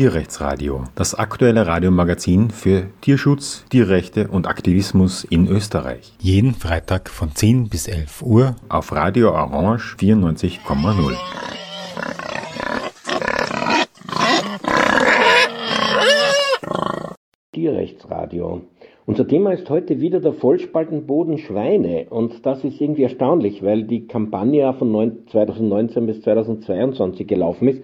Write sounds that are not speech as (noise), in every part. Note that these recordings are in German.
Tierrechtsradio, das aktuelle Radiomagazin für Tierschutz, Tierrechte und Aktivismus in Österreich. Jeden Freitag von 10 bis 11 Uhr auf Radio Orange 94,0. Tierrechtsradio. Unser Thema ist heute wieder der Vollspaltenboden Schweine und das ist irgendwie erstaunlich, weil die Kampagne von 2019 bis 2022 gelaufen ist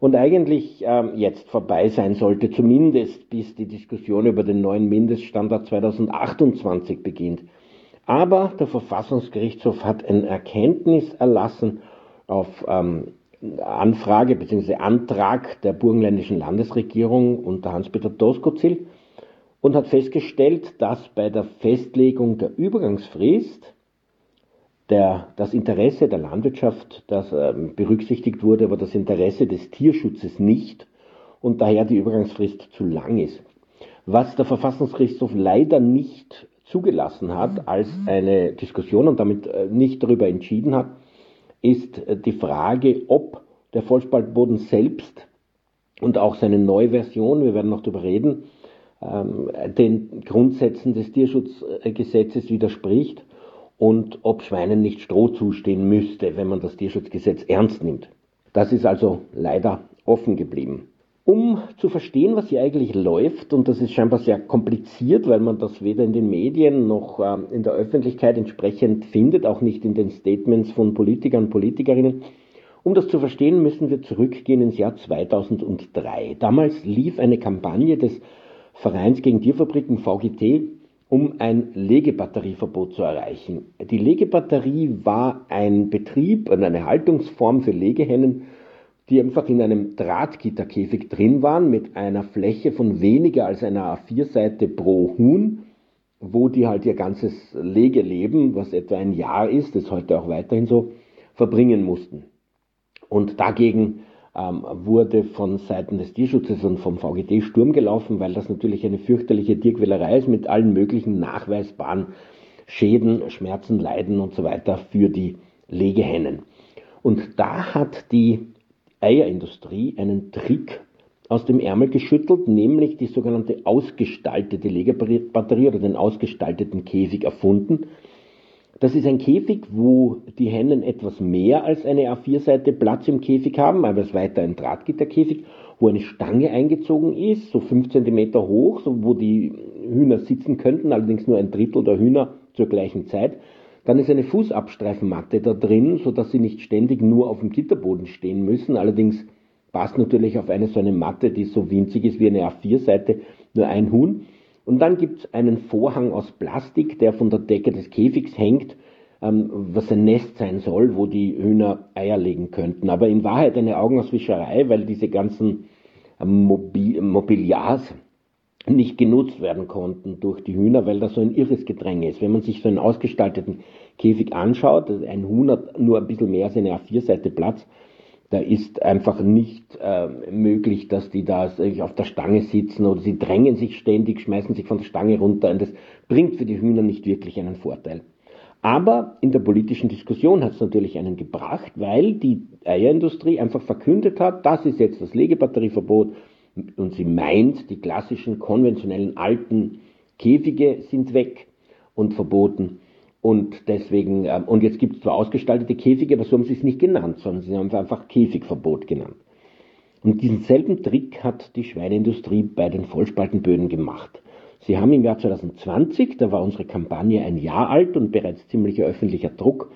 und eigentlich ähm, jetzt vorbei sein sollte, zumindest bis die Diskussion über den neuen Mindeststandard 2028 beginnt. Aber der Verfassungsgerichtshof hat ein Erkenntnis erlassen auf ähm, Anfrage bzw. Antrag der burgenländischen Landesregierung unter Hans-Peter Doskozil und hat festgestellt, dass bei der Festlegung der Übergangsfrist der, das Interesse der Landwirtschaft, das äh, berücksichtigt wurde, aber das Interesse des Tierschutzes nicht und daher die Übergangsfrist zu lang ist. Was der Verfassungsgerichtshof leider nicht zugelassen hat als eine Diskussion und damit äh, nicht darüber entschieden hat, ist äh, die Frage, ob der Vollspaltboden selbst und auch seine neue Version, wir werden noch darüber reden, ähm, den Grundsätzen des Tierschutzgesetzes widerspricht und ob Schweinen nicht Stroh zustehen müsste, wenn man das Tierschutzgesetz ernst nimmt. Das ist also leider offen geblieben. Um zu verstehen, was hier eigentlich läuft, und das ist scheinbar sehr kompliziert, weil man das weder in den Medien noch äh, in der Öffentlichkeit entsprechend findet, auch nicht in den Statements von Politikern und Politikerinnen, um das zu verstehen, müssen wir zurückgehen ins Jahr 2003. Damals lief eine Kampagne des Vereins gegen Tierfabriken VGT um ein Legebatterieverbot zu erreichen. Die Legebatterie war ein Betrieb und eine Haltungsform für Legehennen, die einfach in einem Drahtgitterkäfig drin waren mit einer Fläche von weniger als einer A4-Seite pro Huhn, wo die halt ihr ganzes Legeleben, was etwa ein Jahr ist, ist heute auch weiterhin so, verbringen mussten. Und dagegen ähm, wurde von Seiten des Tierschutzes und vom VGT Sturm gelaufen, weil das natürlich eine fürchterliche Tierquälerei ist mit allen möglichen nachweisbaren Schäden, Schmerzen, Leiden und so weiter für die Legehennen. Und da hat die Eierindustrie einen Trick aus dem Ärmel geschüttelt, nämlich die sogenannte ausgestaltete Legebatterie oder den ausgestalteten Käfig erfunden das ist ein Käfig, wo die Hennen etwas mehr als eine A4-Seite Platz im Käfig haben, aber es ist weiter ein Drahtgitterkäfig, wo eine Stange eingezogen ist, so fünf Zentimeter hoch, so wo die Hühner sitzen könnten, allerdings nur ein Drittel der Hühner zur gleichen Zeit. Dann ist eine Fußabstreifenmatte da drin, so dass sie nicht ständig nur auf dem Gitterboden stehen müssen. Allerdings passt natürlich auf eine so eine Matte, die so winzig ist wie eine A4-Seite, nur ein Huhn. Und dann gibt es einen Vorhang aus Plastik, der von der Decke des Käfigs hängt, ähm, was ein Nest sein soll, wo die Hühner Eier legen könnten. Aber in Wahrheit eine Augenauswischerei, weil diese ganzen ähm, Mobil Mobiliars nicht genutzt werden konnten durch die Hühner, weil das so ein irres Gedränge ist. Wenn man sich so einen ausgestalteten Käfig anschaut, ein Huhn hat nur ein bisschen mehr als eine A4-Seite Platz, da ist einfach nicht äh, möglich, dass die da auf der Stange sitzen oder sie drängen sich ständig, schmeißen sich von der Stange runter und das bringt für die Hühner nicht wirklich einen Vorteil. Aber in der politischen Diskussion hat es natürlich einen gebracht, weil die Eierindustrie einfach verkündet hat, das ist jetzt das Legebatterieverbot und sie meint, die klassischen konventionellen alten Käfige sind weg und verboten. Und deswegen, ähm, und jetzt gibt es zwar ausgestaltete Käfige, aber so haben sie es nicht genannt, sondern sie haben es einfach Käfigverbot genannt. Und diesen selben Trick hat die Schweineindustrie bei den Vollspaltenböden gemacht. Sie haben im Jahr 2020, da war unsere Kampagne ein Jahr alt und bereits ziemlicher öffentlicher Druck,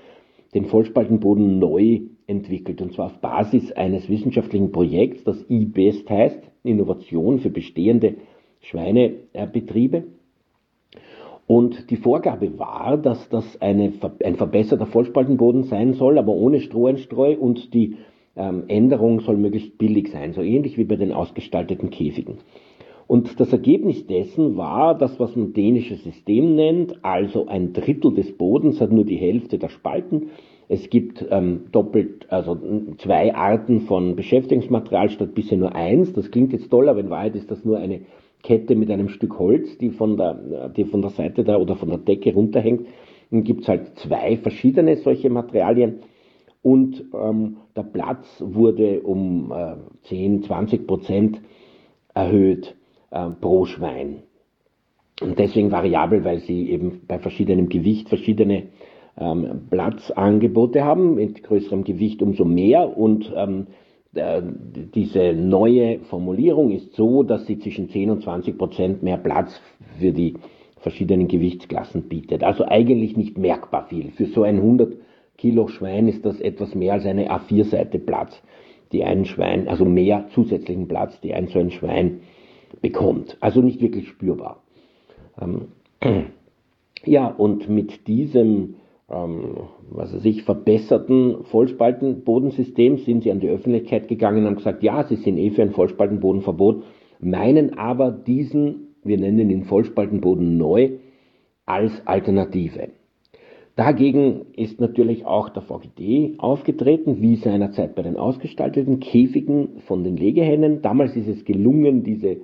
den Vollspaltenboden neu entwickelt. Und zwar auf Basis eines wissenschaftlichen Projekts, das eBest heißt, Innovation für bestehende Schweinebetriebe. Und die Vorgabe war, dass das eine, ein verbesserter Vollspaltenboden sein soll, aber ohne Stroheinstreu und die ähm, Änderung soll möglichst billig sein, so ähnlich wie bei den ausgestalteten Käfigen. Und das Ergebnis dessen war das, was man dänisches System nennt, also ein Drittel des Bodens hat nur die Hälfte der Spalten. Es gibt ähm, doppelt, also zwei Arten von Beschäftigungsmaterial statt bisher nur eins. Das klingt jetzt toll, aber in Wahrheit ist das nur eine Kette mit einem Stück Holz, die von der, die von der Seite da oder von der Decke runterhängt. Dann gibt es halt zwei verschiedene solche Materialien. Und ähm, der Platz wurde um äh, 10, 20 Prozent erhöht äh, pro Schwein. Und deswegen variabel, weil sie eben bei verschiedenem Gewicht verschiedene ähm, Platzangebote haben. Mit größerem Gewicht umso mehr. Und ähm, äh, diese neue Formulierung ist so, dass sie zwischen 10 und 20 Prozent mehr Platz für die verschiedenen Gewichtsklassen bietet. Also eigentlich nicht merkbar viel. Für so ein 100 Kilo Schwein ist das etwas mehr als eine A4-Seite Platz, die ein Schwein, also mehr zusätzlichen Platz, die ein so ein Schwein bekommt. Also nicht wirklich spürbar. Ähm, (clears throat) ja, und mit diesem, ähm, was weiß ich, verbesserten Vollspaltenbodensystem sind sie an die Öffentlichkeit gegangen und haben gesagt, ja, sie sind eh für ein Vollspaltenbodenverbot, meinen aber diesen, wir nennen ihn Vollspaltenboden neu, als Alternative. Dagegen ist natürlich auch der VGD aufgetreten, wie seinerzeit bei den ausgestalteten Käfigen von den Legehennen. Damals ist es gelungen, diese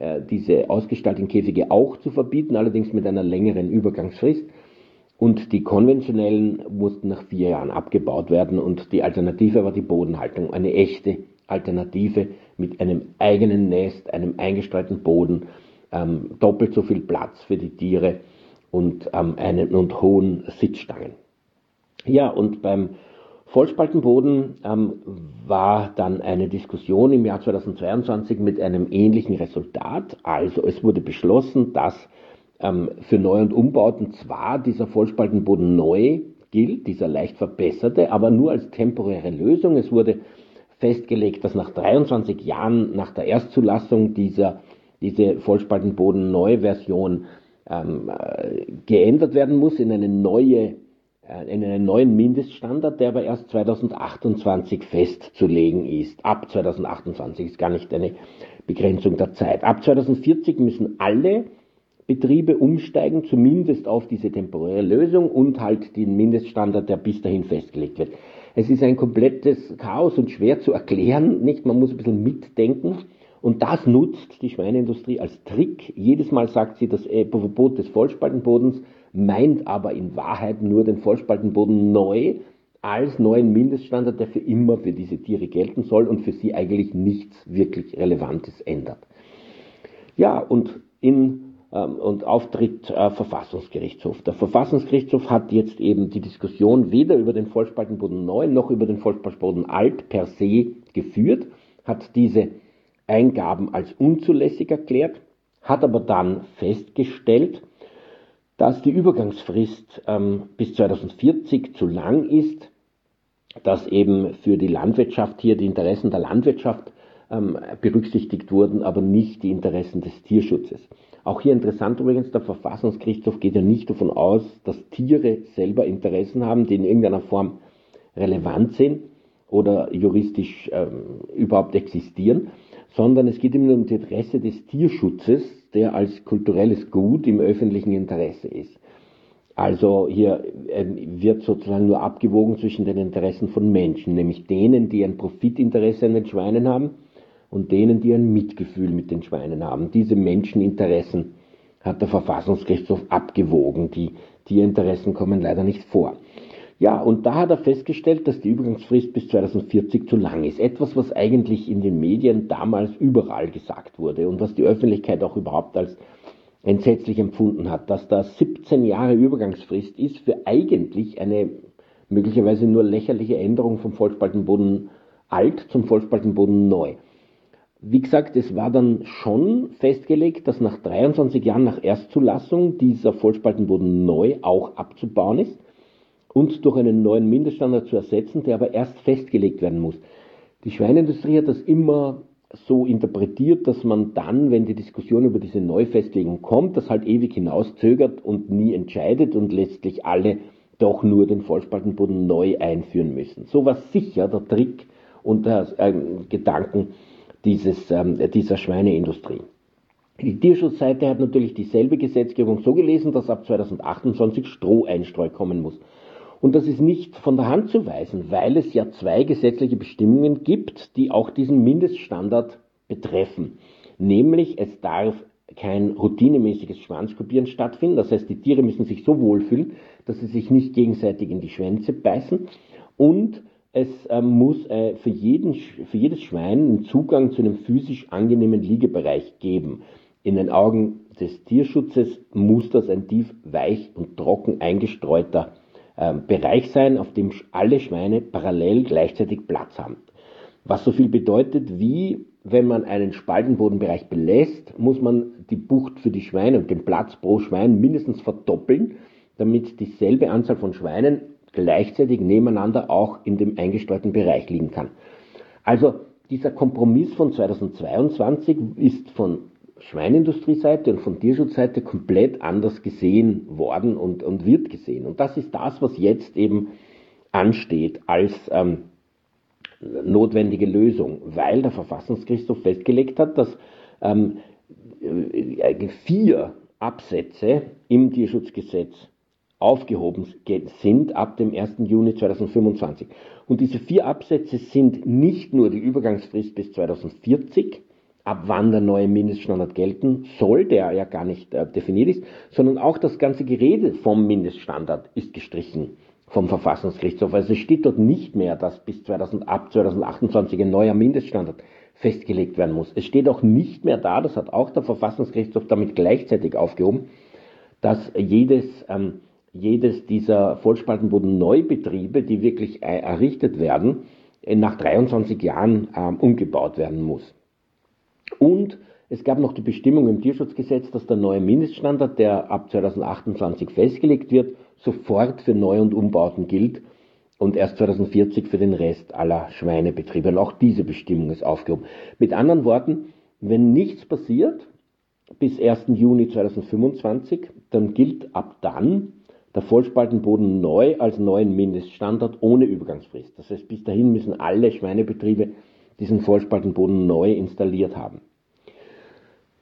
äh, diese ausgestalteten Käfige auch zu verbieten, allerdings mit einer längeren Übergangsfrist. Und die konventionellen mussten nach vier Jahren abgebaut werden und die Alternative war die Bodenhaltung, eine echte Alternative mit einem eigenen Nest, einem eingestreuten Boden, ähm, doppelt so viel Platz für die Tiere und, ähm, einen, und hohen Sitzstangen. Ja, und beim Vollspaltenboden ähm, war dann eine Diskussion im Jahr 2022 mit einem ähnlichen Resultat. Also es wurde beschlossen, dass ähm, für Neu- und Umbauten zwar dieser Vollspaltenboden neu gilt, dieser leicht verbesserte, aber nur als temporäre Lösung. Es wurde festgelegt, dass nach 23 Jahren nach der Erstzulassung dieser diese Vollspaltenboden-Neu-Version ähm, äh, geändert werden muss in eine neue äh, in einen neuen Mindeststandard, der aber erst 2028 festzulegen ist. Ab 2028 ist gar nicht eine Begrenzung der Zeit. Ab 2040 müssen alle Betriebe umsteigen, zumindest auf diese temporäre Lösung und halt den Mindeststandard, der bis dahin festgelegt wird. Es ist ein komplettes Chaos und schwer zu erklären, nicht? Man muss ein bisschen mitdenken. Und das nutzt die Schweineindustrie als Trick. Jedes Mal sagt sie, das Verbot des Vollspaltenbodens meint aber in Wahrheit nur den Vollspaltenboden neu als neuen Mindeststandard, der für immer für diese Tiere gelten soll und für sie eigentlich nichts wirklich Relevantes ändert. Ja, und in und Auftritt äh, Verfassungsgerichtshof. Der Verfassungsgerichtshof hat jetzt eben die Diskussion weder über den Vollspaltenboden neu noch über den Vollspaltenboden alt per se geführt, hat diese Eingaben als unzulässig erklärt, hat aber dann festgestellt, dass die Übergangsfrist ähm, bis 2040 zu lang ist, dass eben für die Landwirtschaft hier die Interessen der Landwirtschaft ähm, berücksichtigt wurden, aber nicht die Interessen des Tierschutzes. Auch hier interessant übrigens, der Verfassungsgerichtshof geht ja nicht davon aus, dass Tiere selber Interessen haben, die in irgendeiner Form relevant sind oder juristisch ähm, überhaupt existieren, sondern es geht immer um die Interesse des Tierschutzes, der als kulturelles Gut im öffentlichen Interesse ist. Also hier ähm, wird sozusagen nur abgewogen zwischen den Interessen von Menschen, nämlich denen, die ein Profitinteresse an den Schweinen haben und denen, die ein Mitgefühl mit den Schweinen haben. Diese Menscheninteressen hat der Verfassungsgerichtshof abgewogen. Die Tierinteressen kommen leider nicht vor. Ja, und da hat er festgestellt, dass die Übergangsfrist bis 2040 zu lang ist. Etwas, was eigentlich in den Medien damals überall gesagt wurde und was die Öffentlichkeit auch überhaupt als entsetzlich empfunden hat, dass da 17 Jahre Übergangsfrist ist für eigentlich eine möglicherweise nur lächerliche Änderung vom Vollspaltenboden alt zum Vollspaltenboden neu. Wie gesagt, es war dann schon festgelegt, dass nach 23 Jahren nach Erstzulassung dieser Vollspaltenboden neu auch abzubauen ist und durch einen neuen Mindeststandard zu ersetzen, der aber erst festgelegt werden muss. Die Schweineindustrie hat das immer so interpretiert, dass man dann, wenn die Diskussion über diese Neufestlegung kommt, das halt ewig hinauszögert und nie entscheidet und letztlich alle doch nur den Vollspaltenboden neu einführen müssen. So war sicher der Trick und der äh, Gedanken dieses, ähm, dieser Schweineindustrie. Die Tierschutzseite hat natürlich dieselbe Gesetzgebung so gelesen, dass ab 2028 Stroheinstreu kommen muss. Und das ist nicht von der Hand zu weisen, weil es ja zwei gesetzliche Bestimmungen gibt, die auch diesen Mindeststandard betreffen. Nämlich es darf kein routinemäßiges Schwanzkopieren stattfinden. Das heißt, die Tiere müssen sich so wohlfühlen, dass sie sich nicht gegenseitig in die Schwänze beißen. Und es äh, muss äh, für, jeden, für jedes Schwein einen Zugang zu einem physisch angenehmen Liegebereich geben. In den Augen des Tierschutzes muss das ein tief weich und trocken eingestreuter äh, Bereich sein, auf dem alle Schweine parallel gleichzeitig Platz haben. Was so viel bedeutet wie, wenn man einen Spaltenbodenbereich belässt, muss man die Bucht für die Schweine und den Platz pro Schwein mindestens verdoppeln, damit dieselbe Anzahl von Schweinen gleichzeitig nebeneinander auch in dem eingestreuten Bereich liegen kann. Also dieser Kompromiss von 2022 ist von Schweineindustrieseite und von Tierschutzseite komplett anders gesehen worden und, und wird gesehen. Und das ist das, was jetzt eben ansteht als ähm, notwendige Lösung, weil der Verfassungsgerichtshof festgelegt hat, dass ähm, äh, vier Absätze im Tierschutzgesetz aufgehoben sind ab dem 1. Juni 2025. Und diese vier Absätze sind nicht nur die Übergangsfrist bis 2040, ab wann der neue Mindeststandard gelten soll, der ja gar nicht äh, definiert ist, sondern auch das ganze Gerede vom Mindeststandard ist gestrichen vom Verfassungsgerichtshof. Also es steht dort nicht mehr, dass bis 2000, ab 2028 ein neuer Mindeststandard festgelegt werden muss. Es steht auch nicht mehr da, das hat auch der Verfassungsgerichtshof damit gleichzeitig aufgehoben, dass jedes, ähm, jedes dieser Vollspaltenboden-Neubetriebe, die wirklich äh, errichtet werden, äh, nach 23 Jahren ähm, umgebaut werden muss. Und es gab noch die Bestimmung im Tierschutzgesetz, dass der neue Mindeststandard, der ab 2028 festgelegt wird, sofort für Neu- und Umbauten gilt und erst 2040 für den Rest aller Schweinebetriebe. Und auch diese Bestimmung ist aufgehoben. Mit anderen Worten, wenn nichts passiert bis 1. Juni 2025, dann gilt ab dann der Vollspaltenboden neu als neuen Mindeststandard ohne Übergangsfrist. Das heißt, bis dahin müssen alle Schweinebetriebe diesen Vollspaltenboden neu installiert haben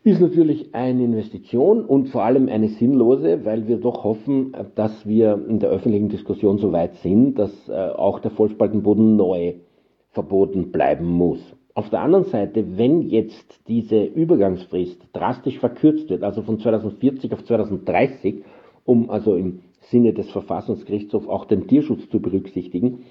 ist natürlich eine Investition und vor allem eine sinnlose, weil wir doch hoffen, dass wir in der öffentlichen Diskussion so weit sind, dass äh, auch der Vollspaltenboden neu verboten bleiben muss. Auf der anderen Seite, wenn jetzt diese Übergangsfrist drastisch verkürzt wird, also von 2040 auf 2030, um also im Sinne des Verfassungsgerichtshofs auch den Tierschutz zu berücksichtigen,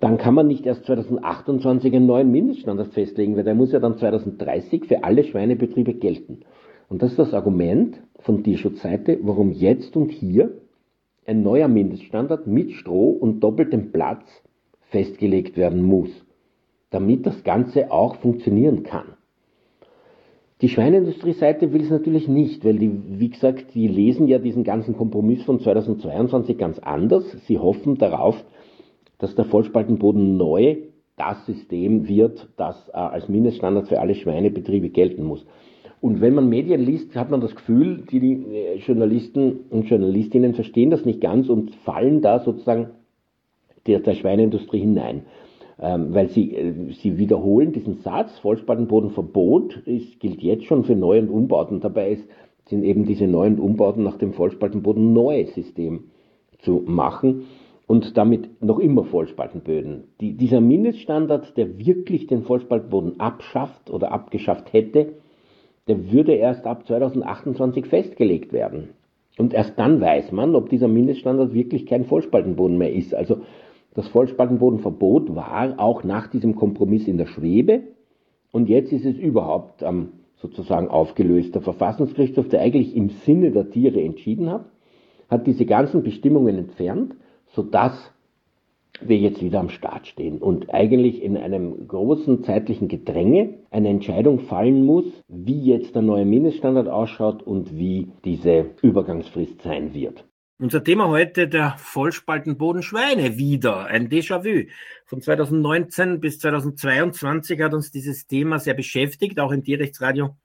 dann kann man nicht erst 2028 einen neuen Mindeststandard festlegen, weil der muss ja dann 2030 für alle Schweinebetriebe gelten. Und das ist das Argument von Tierschutzseite, warum jetzt und hier ein neuer Mindeststandard mit Stroh und doppeltem Platz festgelegt werden muss, damit das Ganze auch funktionieren kann. Die Schweineindustrie-Seite will es natürlich nicht, weil die, wie gesagt, die lesen ja diesen ganzen Kompromiss von 2022 ganz anders. Sie hoffen darauf, dass der Vollspaltenboden neu das System wird, das äh, als Mindeststandard für alle Schweinebetriebe gelten muss. Und wenn man Medien liest, hat man das Gefühl, die, die äh, Journalisten und Journalistinnen verstehen das nicht ganz und fallen da sozusagen der, der Schweineindustrie hinein. Ähm, weil sie, äh, sie wiederholen diesen Satz, Vollspaltenbodenverbot ist, gilt jetzt schon für Neu- und Umbauten. Dabei ist, sind eben diese neuen Umbauten nach dem Vollspaltenboden-Neu-System zu machen und damit noch immer Vollspaltenböden. Die, dieser Mindeststandard, der wirklich den Vollspaltenboden abschafft oder abgeschafft hätte, der würde erst ab 2028 festgelegt werden. Und erst dann weiß man, ob dieser Mindeststandard wirklich kein Vollspaltenboden mehr ist. Also das Vollspaltenbodenverbot war auch nach diesem Kompromiss in der Schwebe und jetzt ist es überhaupt ähm, sozusagen aufgelöst. Der Verfassungsgerichtshof, der eigentlich im Sinne der Tiere entschieden hat, hat diese ganzen Bestimmungen entfernt sodass wir jetzt wieder am Start stehen und eigentlich in einem großen zeitlichen Gedränge eine Entscheidung fallen muss, wie jetzt der neue Mindeststandard ausschaut und wie diese Übergangsfrist sein wird. Unser Thema heute der Vollspaltenboden Schweine wieder, ein Déjà-vu. Von 2019 bis 2022 hat uns dieses Thema sehr beschäftigt, auch im Tierrechtsradio.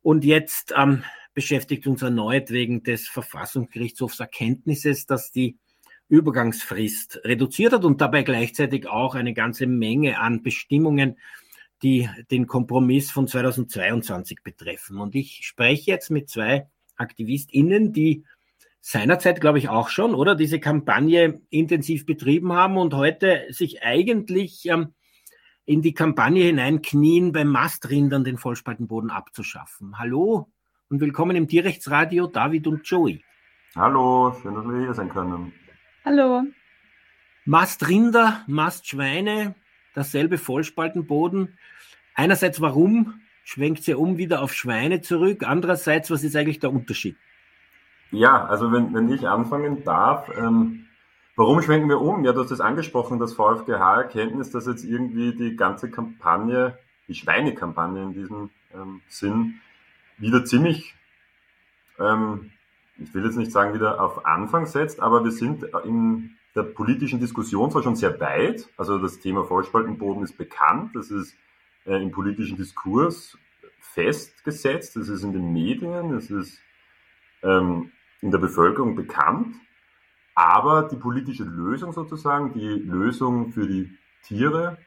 Und jetzt ähm, beschäftigt uns erneut wegen des Verfassungsgerichtshofs Erkenntnisses, dass die Übergangsfrist reduziert hat und dabei gleichzeitig auch eine ganze Menge an Bestimmungen, die den Kompromiss von 2022 betreffen. Und ich spreche jetzt mit zwei AktivistInnen, die seinerzeit, glaube ich, auch schon, oder diese Kampagne intensiv betrieben haben und heute sich eigentlich ähm, in die Kampagne hineinknien, beim Mastrindern den Vollspaltenboden abzuschaffen. Hallo und willkommen im Tierrechtsradio, David und Joey. Hallo, schön, dass wir hier sein können. Hallo. Mastrinder, Mastschweine, dasselbe Vollspaltenboden. Einerseits, warum schwenkt sie um wieder auf Schweine zurück? Andererseits, was ist eigentlich der Unterschied? Ja, also wenn, wenn ich anfangen darf, ähm, warum schwenken wir um? Ja, du hast es angesprochen, das VfGH-Erkenntnis, dass jetzt irgendwie die ganze Kampagne, die Schweinekampagne in diesem ähm, Sinn, wieder ziemlich, ähm, ich will jetzt nicht sagen, wieder auf Anfang setzt, aber wir sind in der politischen Diskussion zwar schon sehr weit, also das Thema Vollspaltenboden ist bekannt, das ist äh, im politischen Diskurs festgesetzt, das ist in den Medien, es ist ähm, in der Bevölkerung bekannt, aber die politische Lösung sozusagen, die Lösung für die Tiere,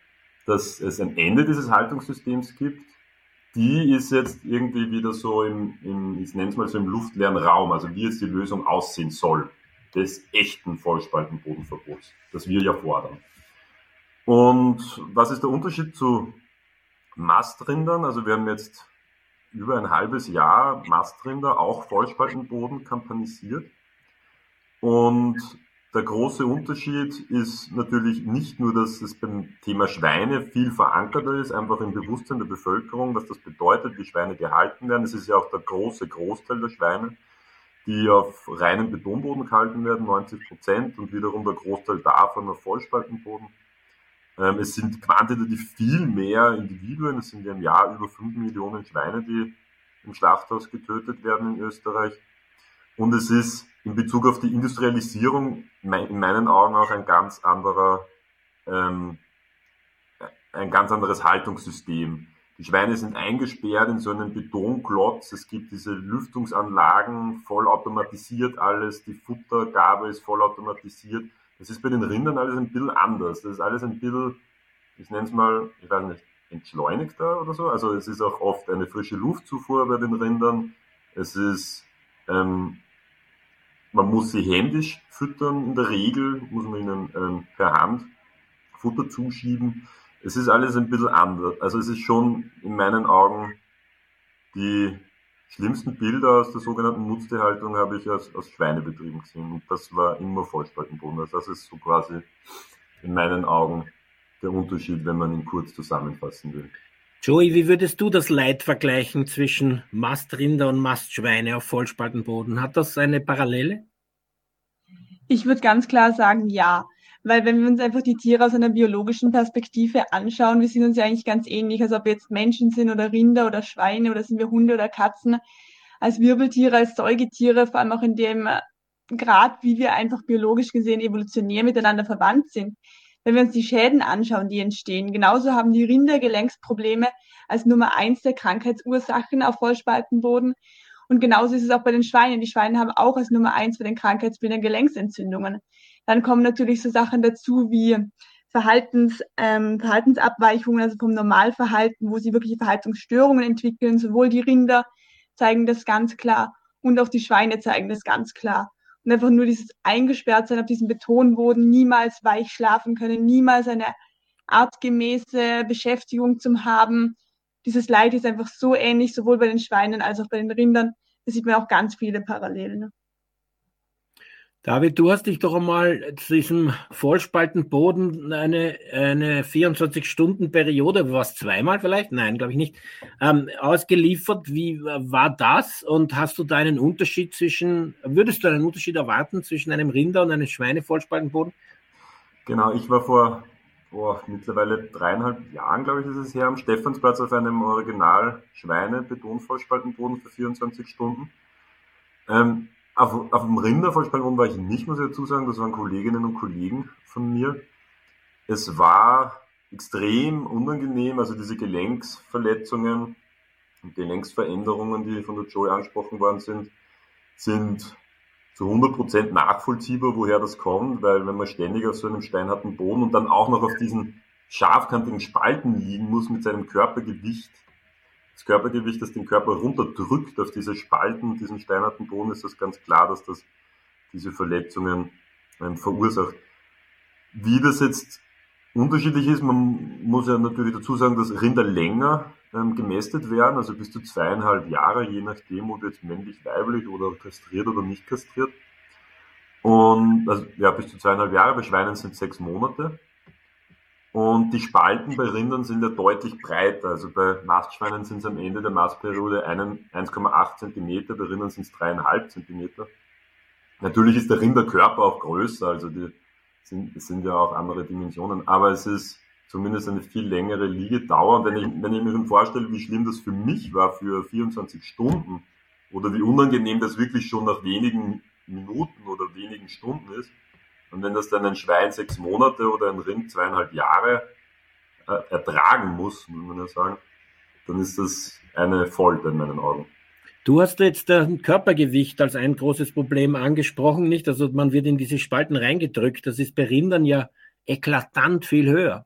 dass es ein Ende dieses Haltungssystems gibt, die ist jetzt irgendwie wieder so im, im ich nenne es mal so im luftleeren Raum, also wie jetzt die Lösung aussehen soll, des echten Vollspaltenbodenverbots, das wir ja fordern. Und was ist der Unterschied zu Mastrindern? Also wir haben jetzt über ein halbes Jahr Mastrinder, auch Vollspaltenboden, kampanisiert. Und der große Unterschied ist natürlich nicht nur, dass es beim Thema Schweine viel verankerter ist, einfach im Bewusstsein der Bevölkerung, was das bedeutet, wie Schweine gehalten werden. Es ist ja auch der große Großteil der Schweine, die auf reinem Betonboden gehalten werden, 90 Prozent, und wiederum der Großteil davon auf Vollspaltenboden. Ähm, es sind quantitativ viel mehr Individuen, es sind im Jahr über 5 Millionen Schweine, die im Schlachthaus getötet werden in Österreich. Und es ist in Bezug auf die Industrialisierung in meinen Augen auch ein ganz anderer, ähm, ein ganz anderes Haltungssystem. Die Schweine sind eingesperrt in so einem Betonklotz. Es gibt diese Lüftungsanlagen, vollautomatisiert alles. Die Futtergabe ist vollautomatisiert. Das ist bei den Rindern alles ein bisschen anders. Das ist alles ein bisschen, ich nenne es mal, ich weiß nicht, entschleunigter oder so. Also es ist auch oft eine frische Luftzufuhr bei den Rindern. Es ist, ähm, man muss sie händisch füttern. In der Regel muss man ihnen ähm, per Hand Futter zuschieben. Es ist alles ein bisschen anders. Also es ist schon in meinen Augen die schlimmsten Bilder aus der sogenannten Nutztierhaltung habe ich aus, aus Schweinebetrieben gesehen. Und das war immer Vollspaltenboden. Also das ist so quasi in meinen Augen der Unterschied, wenn man ihn kurz zusammenfassen will. Joey, wie würdest du das Leid vergleichen zwischen Mastrinder und Mastschweine auf Vollspaltenboden? Hat das eine Parallele? Ich würde ganz klar sagen, ja. Weil wenn wir uns einfach die Tiere aus einer biologischen Perspektive anschauen, wir sind uns ja eigentlich ganz ähnlich, als ob wir jetzt Menschen sind oder Rinder oder Schweine oder sind wir Hunde oder Katzen, als Wirbeltiere, als Säugetiere, vor allem auch in dem Grad, wie wir einfach biologisch gesehen evolutionär miteinander verwandt sind. Wenn wir uns die Schäden anschauen, die entstehen, genauso haben die Rinder Gelenksprobleme als Nummer eins der Krankheitsursachen auf Vollspaltenboden. Und genauso ist es auch bei den Schweinen. Die Schweine haben auch als Nummer eins bei den Krankheitsbildern Gelenksentzündungen. Dann kommen natürlich so Sachen dazu wie Verhaltens, ähm, Verhaltensabweichungen, also vom Normalverhalten, wo sie wirkliche Verhaltensstörungen entwickeln. Sowohl die Rinder zeigen das ganz klar und auch die Schweine zeigen das ganz klar. Und einfach nur dieses Eingesperrtsein auf diesem Betonboden, niemals weich schlafen können, niemals eine artgemäße Beschäftigung zu haben. Dieses Leid ist einfach so ähnlich, sowohl bei den Schweinen als auch bei den Rindern. Da sieht man auch ganz viele Parallelen. David, du hast dich doch einmal zu diesem Vollspaltenboden eine, eine 24-Stunden-Periode, was zweimal vielleicht? Nein, glaube ich nicht, ähm, ausgeliefert. Wie war das? Und hast du da einen Unterschied zwischen, würdest du einen Unterschied erwarten zwischen einem Rinder- und einem Schweine-Vollspaltenboden? Genau, ich war vor oh, mittlerweile dreieinhalb Jahren, glaube ich, ist es her, am Stephansplatz auf einem Original Schweine-Beton-Vollspaltenboden für 24 Stunden. Ähm, auf, auf dem Rindervollspanngrund war ich nicht, muss ich dazu sagen. Das waren Kolleginnen und Kollegen von mir. Es war extrem unangenehm, also diese Gelenksverletzungen und Gelenksveränderungen, die von der Joey angesprochen worden sind, sind zu 100% nachvollziehbar, woher das kommt, weil wenn man ständig auf so einem steinharten Boden und dann auch noch auf diesen scharfkantigen Spalten liegen muss mit seinem Körpergewicht, das Körpergewicht, das den Körper runterdrückt auf diese Spalten, diesen steinernen Boden, ist das ganz klar, dass das diese Verletzungen ähm, verursacht. Wie das jetzt unterschiedlich ist, man muss ja natürlich dazu sagen, dass Rinder länger ähm, gemästet werden, also bis zu zweieinhalb Jahre, je nachdem, ob jetzt männlich, weiblich oder kastriert oder nicht kastriert. Und also, ja, bis zu zweieinhalb Jahre, bei Schweinen sind sechs Monate. Und die Spalten bei Rindern sind ja deutlich breiter. Also bei Mastschweinen sind es am Ende der Mastperiode 1,8 cm, bei Rindern sind es 3,5 cm. Natürlich ist der Rinderkörper auch größer, also die sind, sind ja auch andere Dimensionen, aber es ist zumindest eine viel längere Liegedauer. Wenn ich, wenn ich mir schon vorstelle, wie schlimm das für mich war für 24 Stunden oder wie unangenehm das wirklich schon nach wenigen Minuten oder wenigen Stunden ist, und wenn das dann ein Schwein sechs Monate oder ein Rind zweieinhalb Jahre äh, ertragen muss, muss man ja sagen, dann ist das eine Folter in meinen Augen. Du hast jetzt das Körpergewicht als ein großes Problem angesprochen, nicht? Also man wird in diese Spalten reingedrückt. Das ist bei Rindern ja eklatant viel höher.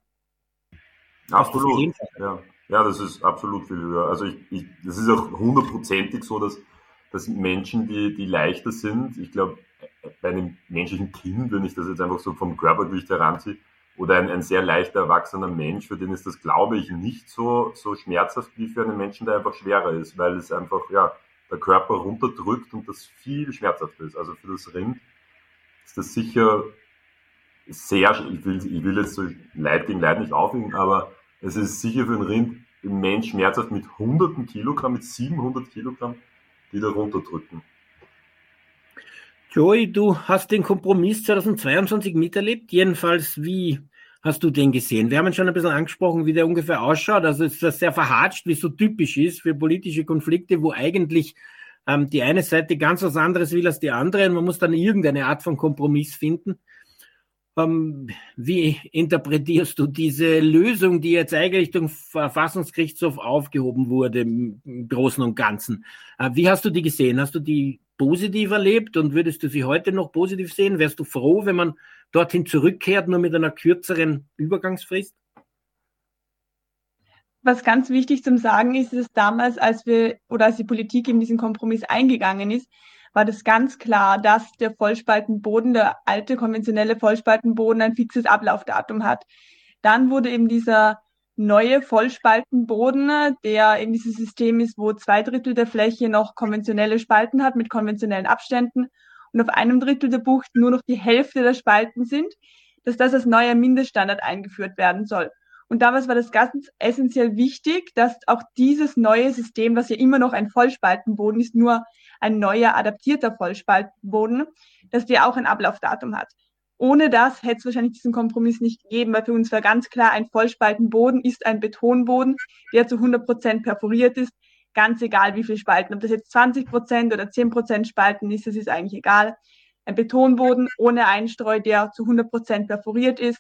Absolut. Ja. ja, das ist absolut viel höher. Also ich, ich, das ist auch hundertprozentig so, dass, dass Menschen, die, die leichter sind, ich glaube, bei einem menschlichen Kind, wenn ich das jetzt einfach so vom Körpergewicht heranziehe, oder ein, ein sehr leichter erwachsener Mensch, für den ist das, glaube ich, nicht so, so schmerzhaft wie für einen Menschen, der einfach schwerer ist, weil es einfach, ja, der Körper runterdrückt und das viel schmerzhafter ist. Also für das Rind ist das sicher sehr, ich will, ich will jetzt so Leid gegen Leid nicht aufhängen, aber es ist sicher für ein Rind im Mensch schmerzhaft mit hunderten Kilogramm, mit 700 Kilogramm, die da runterdrücken. Joey, du hast den Kompromiss 2022 miterlebt. Jedenfalls, wie hast du den gesehen? Wir haben schon ein bisschen angesprochen, wie der ungefähr ausschaut. Also ist sehr verhatscht, wie es so typisch ist für politische Konflikte, wo eigentlich ähm, die eine Seite ganz was anderes will als die andere und man muss dann irgendeine Art von Kompromiss finden. Ähm, wie interpretierst du diese Lösung, die jetzt eigentlich durch Verfassungsgerichtshof aufgehoben wurde im Großen und Ganzen? Äh, wie hast du die gesehen? Hast du die positiv erlebt und würdest du sie heute noch positiv sehen? Wärst du froh, wenn man dorthin zurückkehrt, nur mit einer kürzeren Übergangsfrist? Was ganz wichtig zum Sagen ist, ist damals, als wir oder als die Politik in diesen Kompromiss eingegangen ist, war das ganz klar, dass der Vollspaltenboden, der alte konventionelle Vollspaltenboden, ein fixes Ablaufdatum hat. Dann wurde eben dieser neue Vollspaltenboden, der in diesem System ist, wo zwei Drittel der Fläche noch konventionelle Spalten hat mit konventionellen Abständen und auf einem Drittel der Bucht nur noch die Hälfte der Spalten sind, dass das als neuer Mindeststandard eingeführt werden soll. Und damals war das ganz essentiell wichtig, dass auch dieses neue System, was ja immer noch ein Vollspaltenboden ist, nur ein neuer adaptierter Vollspaltenboden, dass der auch ein Ablaufdatum hat. Ohne das hätte es wahrscheinlich diesen Kompromiss nicht gegeben, weil für uns war ganz klar, ein Vollspaltenboden ist ein Betonboden, der zu 100 Prozent perforiert ist, ganz egal wie viel Spalten. Ob das jetzt 20 Prozent oder 10 Prozent Spalten ist, das ist eigentlich egal. Ein Betonboden ohne Einstreu, der zu 100 Prozent perforiert ist,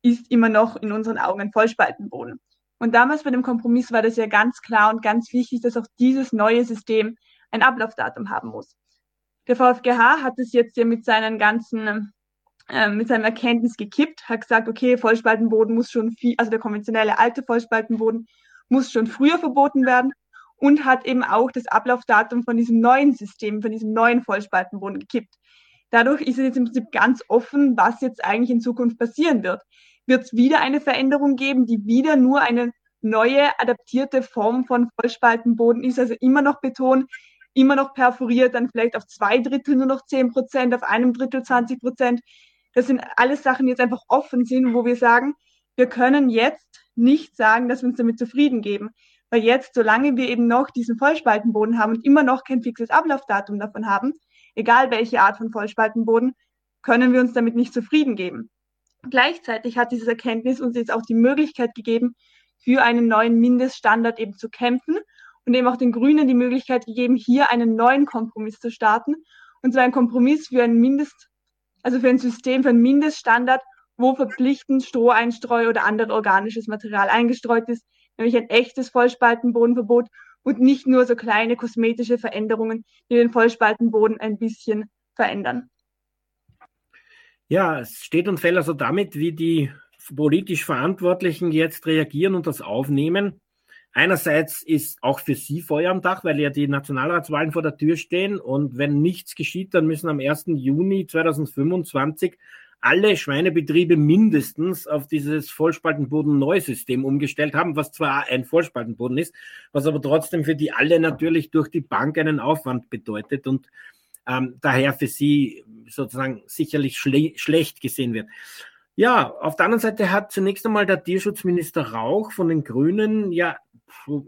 ist immer noch in unseren Augen ein Vollspaltenboden. Und damals bei dem Kompromiss war das ja ganz klar und ganz wichtig, dass auch dieses neue System ein Ablaufdatum haben muss. Der VfGH hat es jetzt ja mit seinen ganzen ähm, mit seinem Erkenntnis gekippt, hat gesagt, okay, Vollspaltenboden muss schon viel, also der konventionelle alte Vollspaltenboden muss schon früher verboten werden und hat eben auch das Ablaufdatum von diesem neuen System, von diesem neuen Vollspaltenboden gekippt. Dadurch ist es jetzt im Prinzip ganz offen, was jetzt eigentlich in Zukunft passieren wird. Wird es wieder eine Veränderung geben, die wieder nur eine neue, adaptierte Form von Vollspaltenboden ist, also immer noch Beton, immer noch perforiert, dann vielleicht auf zwei Drittel nur noch zehn Prozent, auf einem Drittel 20 Prozent. Das sind alles Sachen, die jetzt einfach offen sind, wo wir sagen, wir können jetzt nicht sagen, dass wir uns damit zufrieden geben. Weil jetzt, solange wir eben noch diesen Vollspaltenboden haben und immer noch kein fixes Ablaufdatum davon haben, egal welche Art von Vollspaltenboden, können wir uns damit nicht zufrieden geben. Gleichzeitig hat dieses Erkenntnis uns jetzt auch die Möglichkeit gegeben, für einen neuen Mindeststandard eben zu kämpfen und eben auch den Grünen die Möglichkeit gegeben, hier einen neuen Kompromiss zu starten. Und zwar ein Kompromiss für einen Mindest, also für ein System, für einen Mindeststandard, wo verpflichtend Stroheinstreu oder anderes organisches Material eingestreut ist, nämlich ein echtes Vollspaltenbodenverbot und nicht nur so kleine kosmetische Veränderungen, die den Vollspaltenboden ein bisschen verändern. Ja, es steht und fällt also damit, wie die politisch Verantwortlichen jetzt reagieren und das aufnehmen. Einerseits ist auch für Sie Feuer am Dach, weil ja die Nationalratswahlen vor der Tür stehen und wenn nichts geschieht, dann müssen am 1. Juni 2025 alle Schweinebetriebe mindestens auf dieses Vollspaltenboden-Neusystem umgestellt haben, was zwar ein Vollspaltenboden ist, was aber trotzdem für die alle natürlich durch die Bank einen Aufwand bedeutet. Und ähm, daher für sie sozusagen sicherlich schle schlecht gesehen wird. Ja, auf der anderen Seite hat zunächst einmal der Tierschutzminister Rauch von den Grünen ja,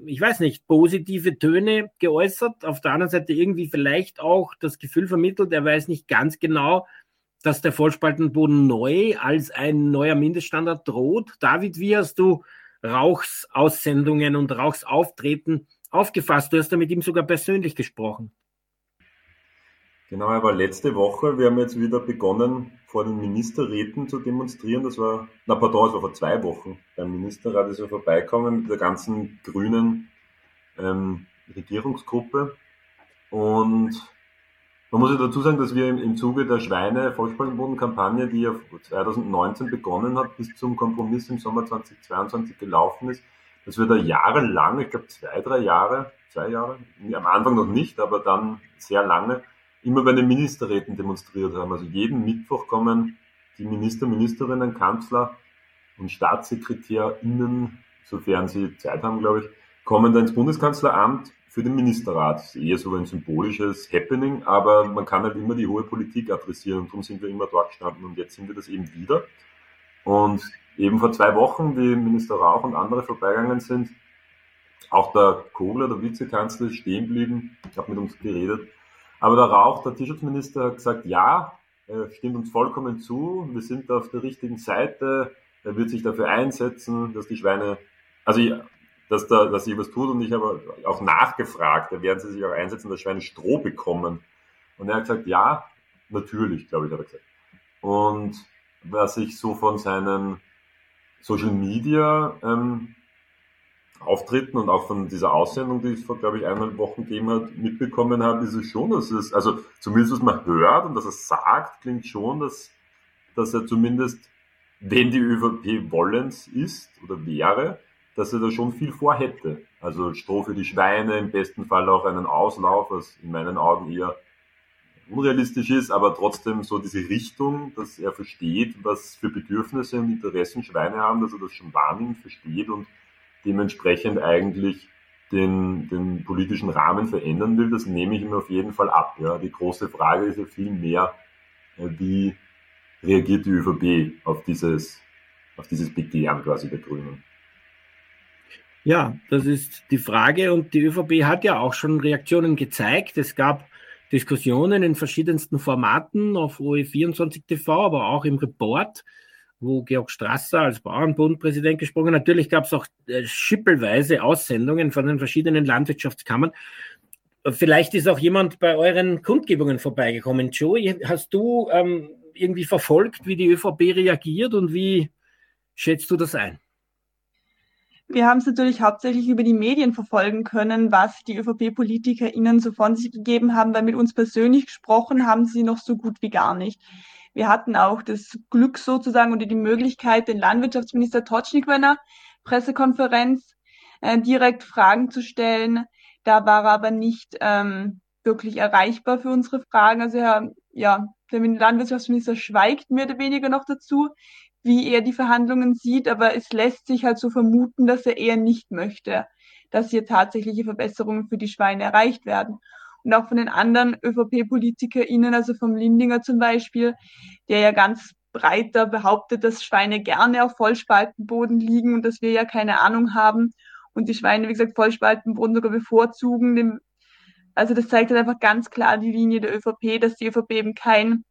ich weiß nicht, positive Töne geäußert. Auf der anderen Seite irgendwie vielleicht auch das Gefühl vermittelt, er weiß nicht ganz genau, dass der Vollspaltenboden neu als ein neuer Mindeststandard droht. David, wie hast du Rauchsaussendungen und Rauchsauftreten aufgefasst? Du hast da mit ihm sogar persönlich gesprochen. Genau, aber letzte Woche, wir haben jetzt wieder begonnen, vor den Ministerräten zu demonstrieren. Das war, na pardon, das war vor zwei Wochen. Beim Ministerrat ist er vorbeikommen mit der ganzen grünen ähm, Regierungsgruppe. Und man muss ja dazu sagen, dass wir im, im Zuge der Schweine-Volkspartenboden-Kampagne, die ja 2019 begonnen hat, bis zum Kompromiss im Sommer 2022 gelaufen ist, dass wir da jahrelang, ich glaube zwei, drei Jahre, zwei Jahre, am Anfang noch nicht, aber dann sehr lange, immer bei den Ministerräten demonstriert haben. Also jeden Mittwoch kommen die Minister, Ministerinnen, Kanzler und StaatssekretärInnen, sofern sie Zeit haben, glaube ich, kommen dann ins Bundeskanzleramt für den Ministerrat. Das ist eher so ein symbolisches Happening, aber man kann halt immer die hohe Politik adressieren und darum sind wir immer dort gestanden und jetzt sind wir das eben wieder. Und eben vor zwei Wochen, wie Minister Rauch und andere vorbeigegangen sind, auch der Kogler, der Vizekanzler, ist stehen geblieben, hat mit uns geredet aber der Rauch, der Tierschutzminister, hat gesagt, ja, er stimmt uns vollkommen zu, wir sind auf der richtigen Seite, er wird sich dafür einsetzen, dass die Schweine, also dass, da, dass sie was tut und ich habe auch nachgefragt, da werden sie sich auch einsetzen, dass Schweine Stroh bekommen. Und er hat gesagt, ja, natürlich, glaube ich, hat er gesagt. Und was ich so von seinen Social Media ähm, Auftritten und auch von dieser Aussendung, die es vor, glaube ich, eineinhalb Wochen gegeben hat, mitbekommen habe, ist es schon, dass es, also zumindest was man hört und dass er sagt, klingt schon, dass, dass er zumindest, wenn die ÖVP wollens ist oder wäre, dass er da schon viel vorhätte. Also Stroh für die Schweine, im besten Fall auch einen Auslauf, was in meinen Augen eher unrealistisch ist, aber trotzdem so diese Richtung, dass er versteht, was für Bedürfnisse und Interessen Schweine haben, dass er das schon wahrnimmt, versteht und dementsprechend eigentlich den, den politischen Rahmen verändern will, das nehme ich ihm auf jeden Fall ab. Ja. Die große Frage ist ja viel mehr, äh, wie reagiert die ÖVP auf dieses, auf dieses Begehren quasi der Grünen. Ja, das ist die Frage und die ÖVP hat ja auch schon Reaktionen gezeigt. Es gab Diskussionen in verschiedensten Formaten auf OE24 TV, aber auch im Report wo Georg Strasser als Bauernbundpräsident gesprochen hat. Natürlich gab es auch äh, schippelweise Aussendungen von den verschiedenen Landwirtschaftskammern. Vielleicht ist auch jemand bei euren Kundgebungen vorbeigekommen. Joe, hast du ähm, irgendwie verfolgt, wie die ÖVP reagiert und wie schätzt du das ein? Wir haben es natürlich hauptsächlich über die Medien verfolgen können, was die ÖVP-PolitikerInnen so von sich gegeben haben, weil mit uns persönlich gesprochen haben sie noch so gut wie gar nicht. Wir hatten auch das Glück sozusagen oder die Möglichkeit, den Landwirtschaftsminister Totschnig bei einer Pressekonferenz äh, direkt Fragen zu stellen. Da war er aber nicht ähm, wirklich erreichbar für unsere Fragen. Also er, ja, der Landwirtschaftsminister schweigt mehr oder weniger noch dazu, wie er die Verhandlungen sieht, aber es lässt sich halt so vermuten, dass er eher nicht möchte, dass hier tatsächliche Verbesserungen für die Schweine erreicht werden und auch von den anderen ÖVP-PolitikerInnen, also vom Lindinger zum Beispiel, der ja ganz breiter behauptet, dass Schweine gerne auf Vollspaltenboden liegen und dass wir ja keine Ahnung haben und die Schweine, wie gesagt, Vollspaltenboden sogar bevorzugen. Also das zeigt halt einfach ganz klar die Linie der ÖVP, dass die ÖVP eben kein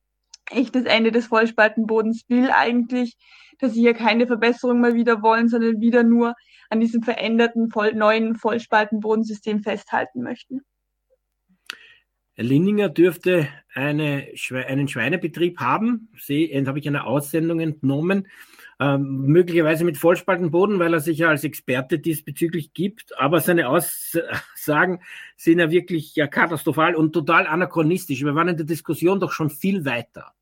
echtes Ende des Vollspaltenbodens will eigentlich, dass sie hier keine Verbesserung mal wieder wollen, sondern wieder nur an diesem veränderten, voll, neuen Vollspaltenbodensystem festhalten möchten. Linninger dürfte eine, einen Schweinebetrieb haben, habe ich eine Aussendung entnommen, ähm, möglicherweise mit Vollspaltenboden, weil er sich ja als Experte diesbezüglich gibt. Aber seine Aussagen sind ja wirklich ja, katastrophal und total anachronistisch. Wir waren in der Diskussion doch schon viel weiter.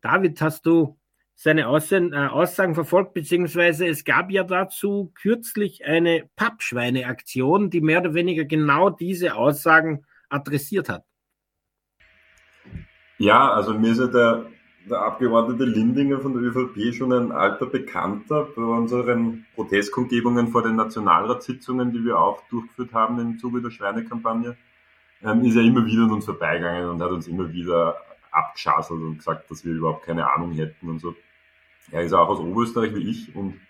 David, hast du seine Aussen, äh, Aussagen verfolgt, beziehungsweise es gab ja dazu kürzlich eine Pappschweineaktion, die mehr oder weniger genau diese Aussagen adressiert hat. Ja, also mir ist ja der, der Abgeordnete Lindinger von der ÖVP schon ein alter Bekannter bei unseren Protestkundgebungen vor den Nationalratssitzungen, die wir auch durchgeführt haben im Zuge der Schweinekampagne. ähm, ist er immer wieder an uns vorbeigegangen und hat uns immer wieder abgeschasselt und gesagt, dass wir überhaupt keine Ahnung hätten und so. Er ist auch aus Oberösterreich wie ich und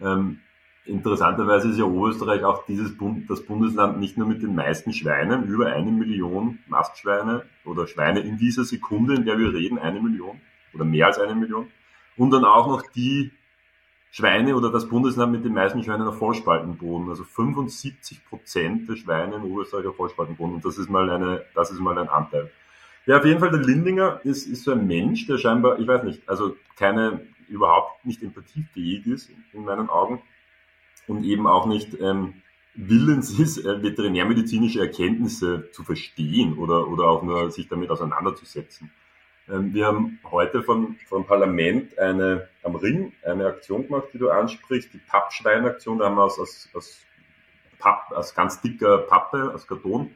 ähm, interessanterweise ist ja Oberösterreich auch dieses Bund, das Bundesland nicht nur mit den meisten Schweinen, über eine Million Mastschweine oder Schweine in dieser Sekunde, in der wir reden, eine Million oder mehr als eine Million. Und dann auch noch die Schweine oder das Bundesland mit den meisten Schweinen auf Vollspaltenboden. Also 75 Prozent der Schweine in Oberösterreich auf Vollspaltenboden. Und das ist mal eine, das ist mal ein Anteil. Ja, auf jeden Fall der Lindinger ist, ist so ein Mensch, der scheinbar, ich weiß nicht, also keine, überhaupt nicht empathiefähig ist in meinen Augen und eben auch nicht ähm, willens ist, äh, veterinärmedizinische Erkenntnisse zu verstehen oder, oder auch nur sich damit auseinanderzusetzen. Ähm, wir haben heute vom, vom Parlament eine, am Ring eine Aktion gemacht, die du ansprichst, die Pappschweinaktion, da haben wir aus, aus, aus, Papp, aus ganz dicker Pappe, aus Karton,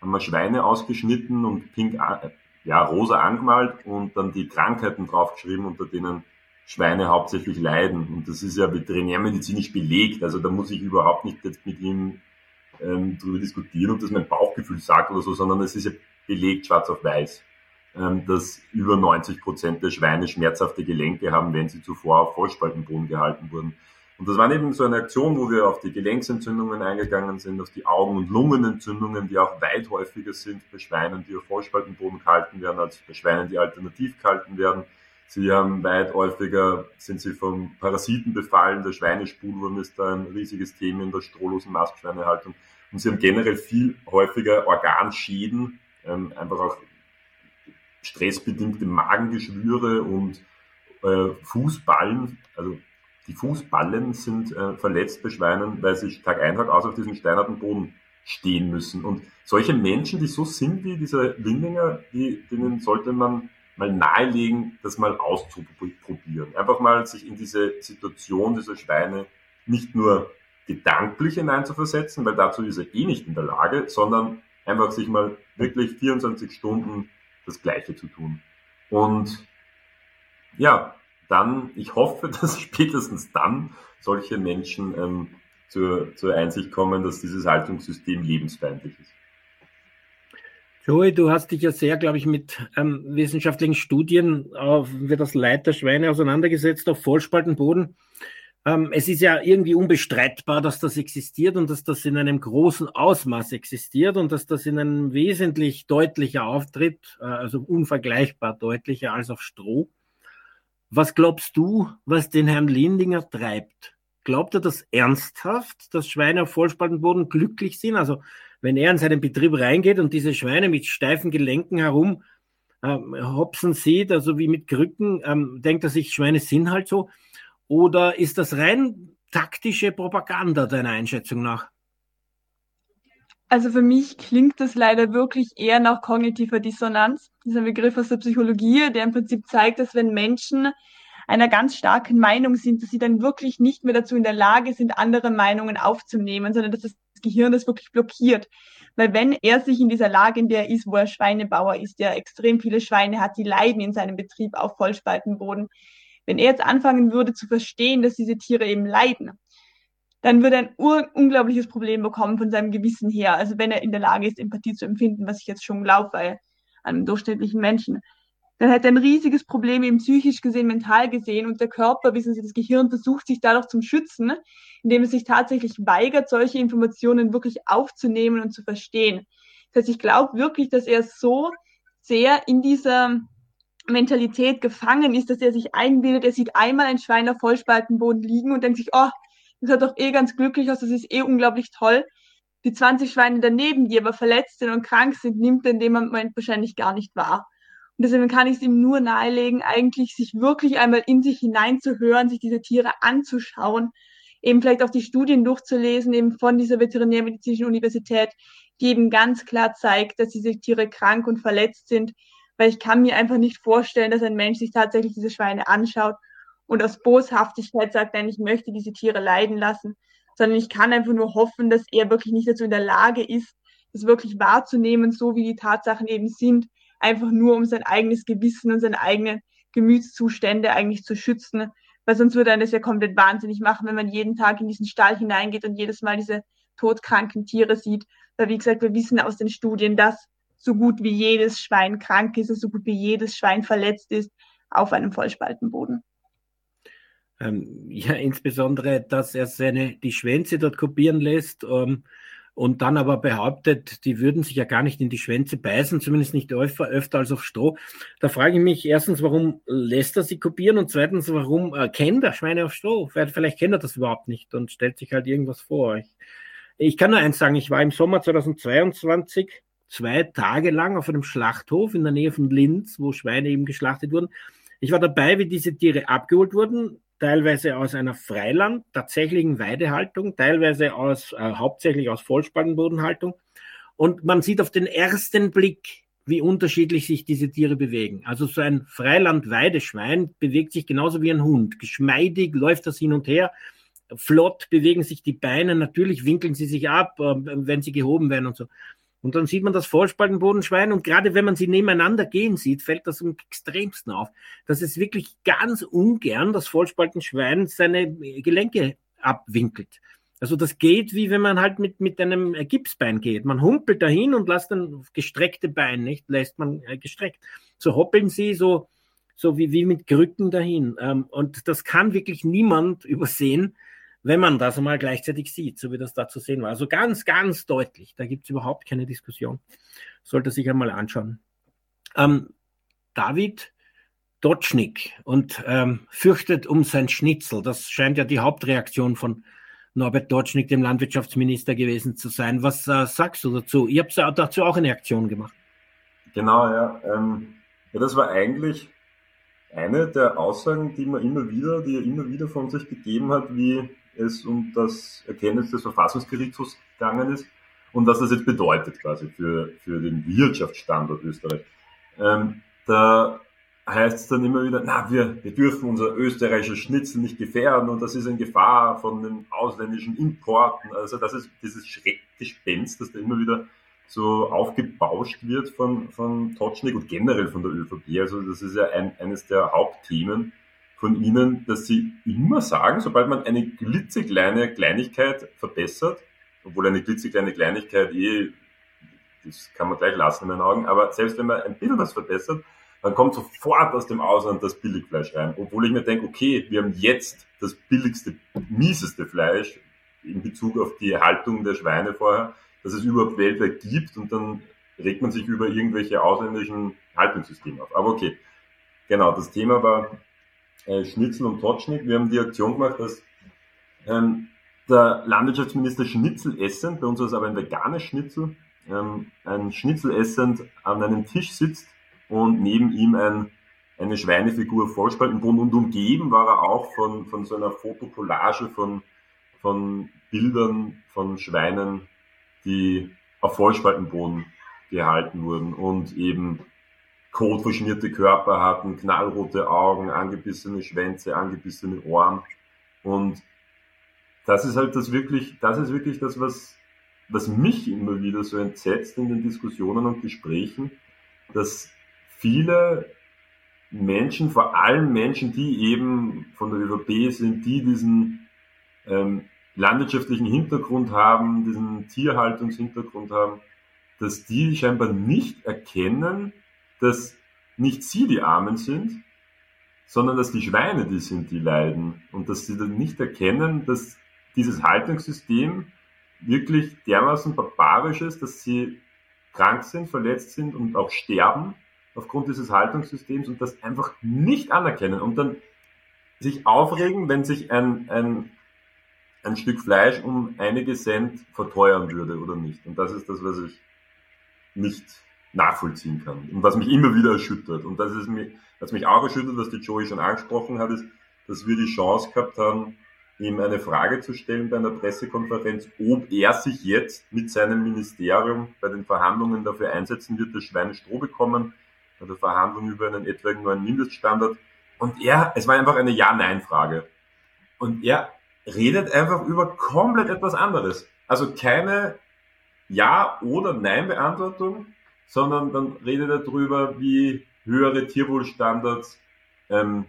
haben wir Schweine ausgeschnitten und pink, äh, ja, rosa angemalt und dann die Krankheiten draufgeschrieben, unter denen Schweine hauptsächlich leiden. Und das ist ja veterinärmedizinisch belegt. Also da muss ich überhaupt nicht jetzt mit ihm ähm, darüber diskutieren, ob das mein Bauchgefühl sagt oder so, sondern es ist ja belegt schwarz auf weiß, ähm, dass über 90 Prozent der Schweine schmerzhafte Gelenke haben, wenn sie zuvor auf Vollspaltenboden gehalten wurden. Und das war eben so eine Aktion, wo wir auf die Gelenksentzündungen eingegangen sind, auf die Augen- und Lungenentzündungen, die auch weit häufiger sind bei Schweinen, die auf Vollspaltenboden gehalten werden, als bei Schweinen, die alternativ gehalten werden. Sie haben weit häufiger, sind sie vom Parasiten befallen. Der Schweinespulwurm ist da ein riesiges Thema in der strohlosen Mastschweinehaltung. Und sie haben generell viel häufiger Organschäden, ähm, einfach auch stressbedingte Magengeschwüre und äh, Fußballen, also die Fußballen sind äh, verletzt bei Schweinen, weil sie Tag ein, Tag aus auf diesem steinernen Boden stehen müssen. Und solche Menschen, die so sind wie dieser Windinger, die, denen sollte man mal nahelegen, das mal auszuprobieren. Einfach mal sich in diese Situation dieser Schweine nicht nur gedanklich hineinzuversetzen, weil dazu ist er eh nicht in der Lage, sondern einfach sich mal wirklich 24 Stunden das Gleiche zu tun. Und ja, dann, ich hoffe, (laughs) dass spätestens dann solche Menschen ähm, zur, zur Einsicht kommen, dass dieses Haltungssystem lebensfeindlich ist. Joey, du hast dich ja sehr, glaube ich, mit ähm, wissenschaftlichen Studien auf wie das Leid der Schweine auseinandergesetzt auf Vollspaltenboden. Ähm, es ist ja irgendwie unbestreitbar, dass das existiert und dass das in einem großen Ausmaß existiert und dass das in einem wesentlich deutlicher auftritt, äh, also unvergleichbar deutlicher als auf Stroh. Was glaubst du, was den Herrn Lindinger treibt? Glaubt er das ernsthaft, dass Schweine auf Vollspaltenboden glücklich sind? Also wenn er in seinen Betrieb reingeht und diese Schweine mit steifen Gelenken herum ähm, hopsen sieht, also wie mit Krücken, ähm, denkt er sich, Schweine sind halt so. Oder ist das rein taktische Propaganda deiner Einschätzung nach? Also für mich klingt das leider wirklich eher nach kognitiver Dissonanz. Das ist ein Begriff aus der Psychologie, der im Prinzip zeigt, dass wenn Menschen einer ganz starken Meinung sind, dass sie dann wirklich nicht mehr dazu in der Lage sind, andere Meinungen aufzunehmen, sondern dass das Gehirn das wirklich blockiert. Weil wenn er sich in dieser Lage, in der er ist, wo er Schweinebauer ist, der extrem viele Schweine hat, die leiden in seinem Betrieb auf Vollspaltenboden, wenn er jetzt anfangen würde zu verstehen, dass diese Tiere eben leiden, dann würde er ein unglaubliches Problem bekommen von seinem Gewissen her. Also wenn er in der Lage ist, Empathie zu empfinden, was ich jetzt schon glaube bei einem durchschnittlichen Menschen dann hätte er ein riesiges Problem eben psychisch gesehen, mental gesehen und der Körper, wissen Sie, das Gehirn versucht sich dadurch zum Schützen, indem es sich tatsächlich weigert, solche Informationen wirklich aufzunehmen und zu verstehen. Das heißt, ich glaube wirklich, dass er so sehr in dieser Mentalität gefangen ist, dass er sich einbildet, er sieht einmal ein Schwein auf Vollspaltenboden liegen und denkt sich, oh, das sieht doch eh ganz glücklich aus, das ist eh unglaublich toll. Die 20 Schweine daneben, die aber verletzt sind und krank sind, nimmt er in dem Moment wahrscheinlich gar nicht wahr. Deswegen kann ich es ihm nur nahelegen, eigentlich sich wirklich einmal in sich hineinzuhören, sich diese Tiere anzuschauen, eben vielleicht auch die Studien durchzulesen, eben von dieser Veterinärmedizinischen Universität, die eben ganz klar zeigt, dass diese Tiere krank und verletzt sind. Weil ich kann mir einfach nicht vorstellen, dass ein Mensch sich tatsächlich diese Schweine anschaut und aus Boshaftigkeit sagt, nein, ich möchte diese Tiere leiden lassen, sondern ich kann einfach nur hoffen, dass er wirklich nicht dazu in der Lage ist, das wirklich wahrzunehmen, so wie die Tatsachen eben sind einfach nur um sein eigenes Gewissen und seine eigenen Gemütszustände eigentlich zu schützen, weil sonst würde er das ja komplett wahnsinnig machen, wenn man jeden Tag in diesen Stall hineingeht und jedes Mal diese todkranken Tiere sieht. Weil wie gesagt, wir wissen aus den Studien, dass so gut wie jedes Schwein krank ist, so gut wie jedes Schwein verletzt ist auf einem Vollspaltenboden. Ähm, ja, insbesondere, dass er seine, die Schwänze dort kopieren lässt ähm, und dann aber behauptet, die würden sich ja gar nicht in die Schwänze beißen, zumindest nicht öfter, öfter als auf Stroh. Da frage ich mich erstens, warum lässt er sie kopieren und zweitens, warum äh, kennt er Schweine auf Stroh? Vielleicht kennt er das überhaupt nicht und stellt sich halt irgendwas vor. Ich, ich kann nur eins sagen, ich war im Sommer 2022 zwei Tage lang auf einem Schlachthof in der Nähe von Linz, wo Schweine eben geschlachtet wurden. Ich war dabei, wie diese Tiere abgeholt wurden, teilweise aus einer Freiland, tatsächlichen Weidehaltung, teilweise aus, äh, hauptsächlich aus Vollspannbodenhaltung. Und man sieht auf den ersten Blick, wie unterschiedlich sich diese Tiere bewegen. Also so ein Freiland-Weideschwein bewegt sich genauso wie ein Hund. Geschmeidig läuft das hin und her. Flott bewegen sich die Beine. Natürlich winkeln sie sich ab, äh, wenn sie gehoben werden und so. Und dann sieht man das Vollspaltenbodenschwein und gerade wenn man sie nebeneinander gehen sieht, fällt das am extremsten auf, dass es wirklich ganz ungern das Vollspaltenschwein seine Gelenke abwinkelt. Also das geht wie wenn man halt mit, mit einem Gipsbein geht. Man humpelt dahin und lässt dann gestreckte Bein, nicht? Lässt man äh, gestreckt. So hoppeln sie so, so wie, wie mit Krücken dahin. Ähm, und das kann wirklich niemand (laughs) übersehen, wenn man das einmal gleichzeitig sieht, so wie das da zu sehen war. Also ganz, ganz deutlich, da gibt es überhaupt keine Diskussion. Sollte sich einmal anschauen. Ähm, David Dotschnik und ähm, fürchtet um sein Schnitzel. Das scheint ja die Hauptreaktion von Norbert Dotschnik, dem Landwirtschaftsminister, gewesen zu sein. Was äh, sagst du dazu? Ihr habt dazu auch eine Aktion gemacht. Genau, ja. Ähm, ja, das war eigentlich eine der Aussagen, die man immer wieder, die er immer wieder von sich gegeben hat, wie es um das Erkenntnis des Verfassungsgerichtshofs gegangen ist und was das jetzt bedeutet quasi für, für den Wirtschaftsstandort Österreich. Ähm, da heißt es dann immer wieder, na, wir, wir dürfen unser österreichisches Schnitzel nicht gefährden und das ist in Gefahr von den ausländischen Importen. Also das ist dieses Schreckgespenst, das da immer wieder so aufgebauscht wird von, von Totschnig und generell von der ÖVP. Also das ist ja ein, eines der Hauptthemen von Ihnen, dass Sie immer sagen, sobald man eine klitzekleine Kleinigkeit verbessert, obwohl eine klitzekleine Kleinigkeit eh, das kann man gleich lassen in meinen Augen, aber selbst wenn man ein bisschen was verbessert, dann kommt sofort aus dem Ausland das Billigfleisch rein. Obwohl ich mir denke, okay, wir haben jetzt das billigste, mieseste Fleisch in Bezug auf die Haltung der Schweine vorher, das es überhaupt weltweit gibt und dann regt man sich über irgendwelche ausländischen Haltungssysteme auf. Aber okay, genau, das Thema war äh, Schnitzel und Totschnitt. Wir haben die Aktion gemacht, dass ähm, der Landwirtschaftsminister Schnitzel essend, bei uns war es aber ein veganes Schnitzel, ähm, ein Schnitzel essend an einem Tisch sitzt und neben ihm ein, eine Schweinefigur Vollspaltenboden und umgeben war er auch von, von so einer Fotokollage von, von Bildern von Schweinen, die auf Vollspaltenboden gehalten wurden und eben kotverschmierte Körper hatten, knallrote Augen, angebissene Schwänze, angebissene Ohren. Und das ist halt das wirklich, das ist wirklich das, was, was mich immer wieder so entsetzt in den Diskussionen und Gesprächen, dass viele Menschen, vor allem Menschen, die eben von der ÖVP sind, die diesen ähm, landwirtschaftlichen Hintergrund haben, diesen Tierhaltungshintergrund haben, dass die scheinbar nicht erkennen, dass nicht sie die Armen sind, sondern dass die Schweine die sind, die leiden. Und dass sie dann nicht erkennen, dass dieses Haltungssystem wirklich dermaßen barbarisch ist, dass sie krank sind, verletzt sind und auch sterben aufgrund dieses Haltungssystems und das einfach nicht anerkennen und dann sich aufregen, wenn sich ein, ein, ein Stück Fleisch um einige Cent verteuern würde oder nicht. Und das ist das, was ich nicht nachvollziehen kann und was mich immer wieder erschüttert. Und das ist mir, was mich auch erschüttert, was die Joey schon angesprochen hat, ist, dass wir die Chance gehabt haben, ihm eine Frage zu stellen bei einer Pressekonferenz, ob er sich jetzt mit seinem Ministerium bei den Verhandlungen dafür einsetzen wird, dass Schweine Stroh bekommen, bei der Verhandlung über einen etwaigen neuen Mindeststandard. Und er, es war einfach eine Ja-Nein-Frage. Und er redet einfach über komplett etwas anderes. Also keine Ja- oder Nein-Beantwortung, sondern dann redet er darüber, wie höhere Tierwohlstandards ähm,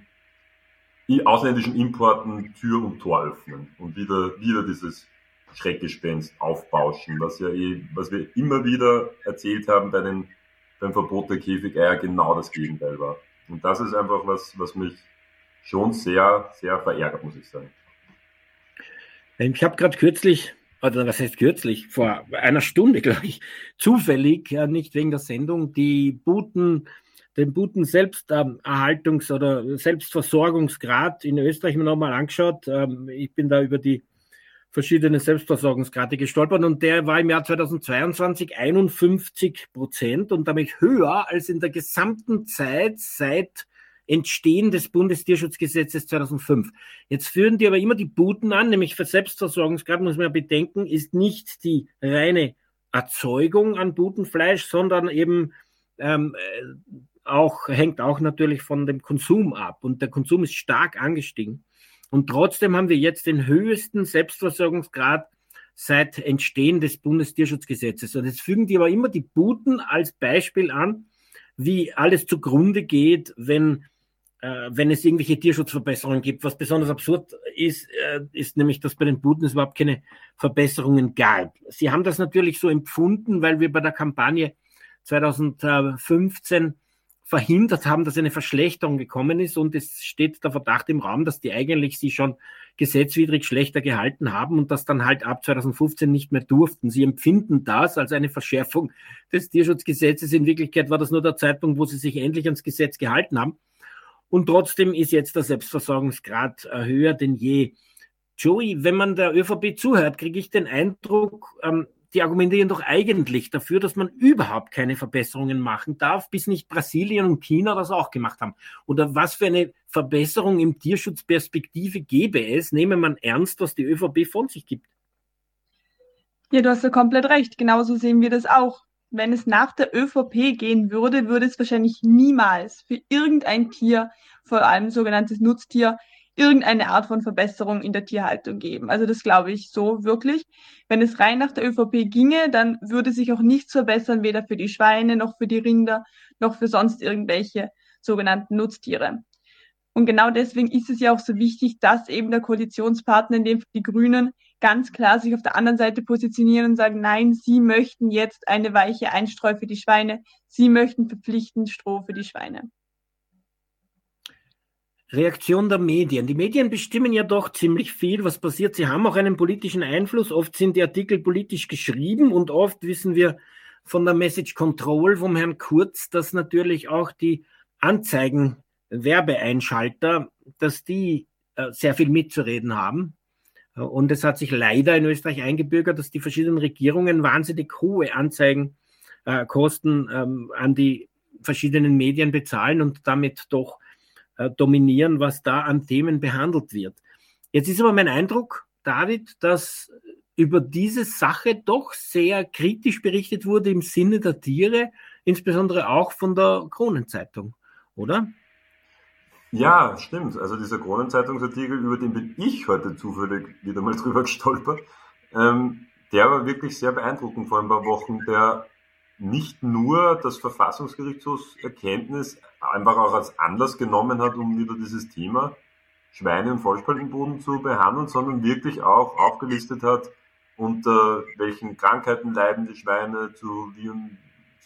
ausländischen Importen Tür und Tor öffnen und wieder, wieder dieses Schreckgespenst aufbauschen, was ja eh, was wir immer wieder erzählt haben bei den beim Verbot der Käfigeier genau das Gegenteil war. Und das ist einfach was, was mich schon sehr, sehr verärgert, muss ich sagen. Ich habe gerade kürzlich, oder was heißt kürzlich, vor einer Stunde, (laughs) glaube ich, zufällig, ja, nicht wegen der Sendung, die Buten, den Buten Selbsterhaltungs- oder Selbstversorgungsgrad in Österreich mir nochmal angeschaut. Ähm, ich bin da über die verschiedene Selbstversorgungsgrade gestolpert und der war im Jahr 2022 51 Prozent und damit höher als in der gesamten Zeit seit Entstehen des Bundestierschutzgesetzes 2005. Jetzt führen die aber immer die Buten an, nämlich für Selbstversorgungsgrad muss man ja bedenken, ist nicht die reine Erzeugung an Butenfleisch, sondern eben ähm, äh, auch, hängt auch natürlich von dem Konsum ab. Und der Konsum ist stark angestiegen. Und trotzdem haben wir jetzt den höchsten Selbstversorgungsgrad seit Entstehen des Bundestierschutzgesetzes. Und jetzt fügen die aber immer die Buten als Beispiel an, wie alles zugrunde geht, wenn, wenn es irgendwelche Tierschutzverbesserungen gibt. Was besonders absurd ist, äh, ist nämlich, dass bei den Buten es überhaupt keine Verbesserungen gab. Sie haben das natürlich so empfunden, weil wir bei der Kampagne 2015 verhindert haben, dass eine Verschlechterung gekommen ist. Und es steht der Verdacht im Raum, dass die eigentlich sie schon gesetzwidrig schlechter gehalten haben und das dann halt ab 2015 nicht mehr durften. Sie empfinden das als eine Verschärfung des Tierschutzgesetzes. In Wirklichkeit war das nur der Zeitpunkt, wo sie sich endlich ans Gesetz gehalten haben. Und trotzdem ist jetzt der Selbstversorgungsgrad höher denn je. Joey, wenn man der ÖVP zuhört, kriege ich den Eindruck, ähm, die argumentieren doch eigentlich dafür, dass man überhaupt keine Verbesserungen machen darf, bis nicht Brasilien und China das auch gemacht haben. Oder was für eine Verbesserung im Tierschutzperspektive gäbe es, nehme man ernst, was die ÖVP von sich gibt. Ja, du hast ja komplett recht. Genauso sehen wir das auch. Wenn es nach der ÖVP gehen würde, würde es wahrscheinlich niemals für irgendein Tier, vor allem sogenanntes Nutztier, irgendeine Art von Verbesserung in der Tierhaltung geben. Also das glaube ich so wirklich. Wenn es rein nach der ÖVP ginge, dann würde sich auch nichts verbessern, weder für die Schweine noch für die Rinder noch für sonst irgendwelche sogenannten Nutztiere. Und genau deswegen ist es ja auch so wichtig, dass eben der Koalitionspartner, in dem die Grünen, ganz klar sich auf der anderen Seite positionieren und sagen, nein, sie möchten jetzt eine weiche Einstreu für die Schweine, sie möchten verpflichtend Stroh für die Schweine. Reaktion der Medien. Die Medien bestimmen ja doch ziemlich viel, was passiert. Sie haben auch einen politischen Einfluss. Oft sind die Artikel politisch geschrieben und oft wissen wir von der Message Control vom Herrn Kurz, dass natürlich auch die Anzeigen, Werbeeinschalter, dass die äh, sehr viel mitzureden haben. Und es hat sich leider in Österreich eingebürgert, dass die verschiedenen Regierungen wahnsinnig hohe Anzeigenkosten äh, ähm, an die verschiedenen Medien bezahlen und damit doch äh, dominieren, was da an Themen behandelt wird. Jetzt ist aber mein Eindruck, David, dass über diese Sache doch sehr kritisch berichtet wurde im Sinne der Tiere, insbesondere auch von der Kronenzeitung, oder? Ja, stimmt. Also dieser Kronenzeitungsartikel, über den bin ich heute zufällig wieder mal (laughs) drüber gestolpert, ähm, der war wirklich sehr beeindruckend vor ein paar Wochen. Der nicht nur das Verfassungsgerichtshofserkenntnis einfach auch als Anlass genommen hat, um wieder dieses Thema Schweine- und Vollspaltenboden zu behandeln, sondern wirklich auch aufgelistet hat, unter welchen Krankheiten leiden die Schweine, zu, wie,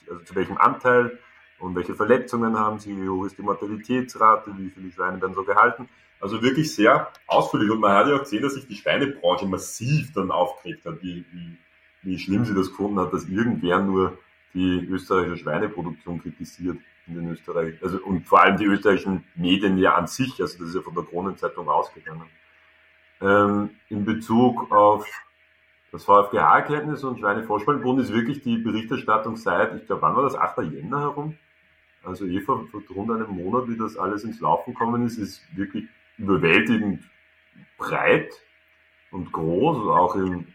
also zu welchem Anteil und welche Verletzungen haben sie, wie hoch ist die Mortalitätsrate, wie viele Schweine werden so gehalten. Also wirklich sehr ausführlich. Und man hat ja auch gesehen, dass sich die Schweinebranche massiv dann aufgeregt hat, wie, wie, wie schlimm sie das gefunden hat, dass irgendwer nur die österreichische Schweineproduktion kritisiert in den Österreich, also und vor allem die österreichischen Medien ja an sich, also das ist ja von der Kronenzeitung ausgegangen. Ähm, in Bezug auf das VfGH-Erkenntnis und Schweinevorspaltenbund ist wirklich die Berichterstattung seit, ich glaube, wann war das, 8. Jänner herum? Also Eva, vor rund einem Monat, wie das alles ins Laufen gekommen ist, ist wirklich überwältigend breit und groß, auch im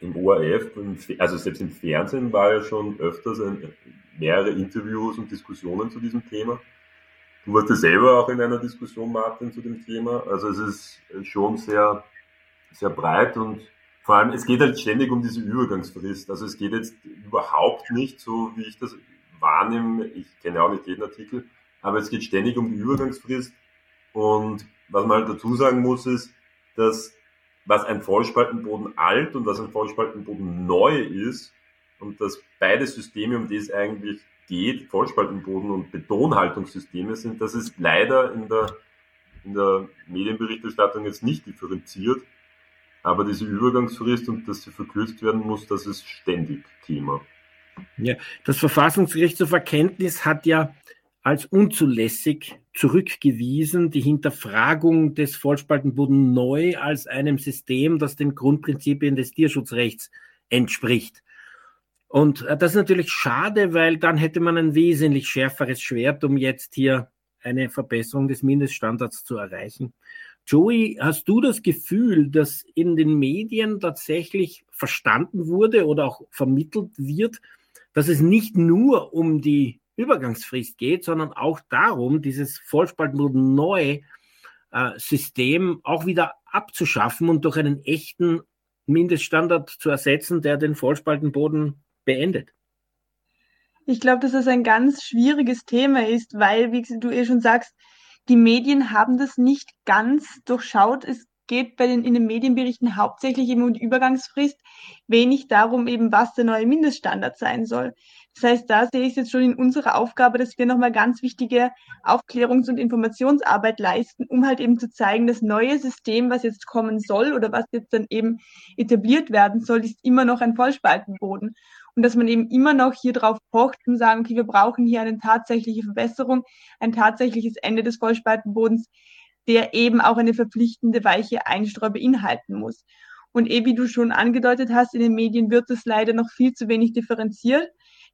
im ORF, also selbst im Fernsehen war ja schon öfters ein, mehrere Interviews und Diskussionen zu diesem Thema. Du warst ja selber auch in einer Diskussion, Martin, zu dem Thema. Also es ist schon sehr, sehr breit und vor allem, es geht halt ständig um diese Übergangsfrist. Also es geht jetzt überhaupt nicht so, wie ich das wahrnehme. Ich kenne auch nicht jeden Artikel, aber es geht ständig um die Übergangsfrist. Und was man halt dazu sagen muss, ist, dass was ein Vollspaltenboden alt und was ein Vollspaltenboden neu ist und dass beide Systeme, um die es eigentlich geht, Vollspaltenboden und Betonhaltungssysteme sind, das ist leider in der, in der Medienberichterstattung jetzt nicht differenziert. Aber diese Übergangsfrist und dass sie verkürzt werden muss, das ist ständig Thema. Ja, das Verfassungsgerichtshof Erkenntnis hat ja als unzulässig zurückgewiesen, die Hinterfragung des Vollspaltenboden neu als einem System, das den Grundprinzipien des Tierschutzrechts entspricht. Und äh, das ist natürlich schade, weil dann hätte man ein wesentlich schärferes Schwert, um jetzt hier eine Verbesserung des Mindeststandards zu erreichen. Joey, hast du das Gefühl, dass in den Medien tatsächlich verstanden wurde oder auch vermittelt wird, dass es nicht nur um die Übergangsfrist geht, sondern auch darum, dieses Vollspaltenboden neu äh, System auch wieder abzuschaffen und durch einen echten Mindeststandard zu ersetzen, der den Vollspaltenboden beendet. Ich glaube, dass das ein ganz schwieriges Thema ist, weil, wie du eh schon sagst, die Medien haben das nicht ganz durchschaut. Es geht bei den, in den Medienberichten hauptsächlich eben um die Übergangsfrist, wenig darum eben, was der neue Mindeststandard sein soll. Das heißt, da sehe ich es jetzt schon in unserer Aufgabe, dass wir nochmal ganz wichtige Aufklärungs- und Informationsarbeit leisten, um halt eben zu zeigen, das neue System, was jetzt kommen soll oder was jetzt dann eben etabliert werden soll, ist immer noch ein Vollspaltenboden. Und dass man eben immer noch hier drauf pocht und sagen, okay, wir brauchen hier eine tatsächliche Verbesserung, ein tatsächliches Ende des Vollspaltenbodens, der eben auch eine verpflichtende weiche Einstreu beinhalten muss. Und eh wie du schon angedeutet hast, in den Medien wird das leider noch viel zu wenig differenziert.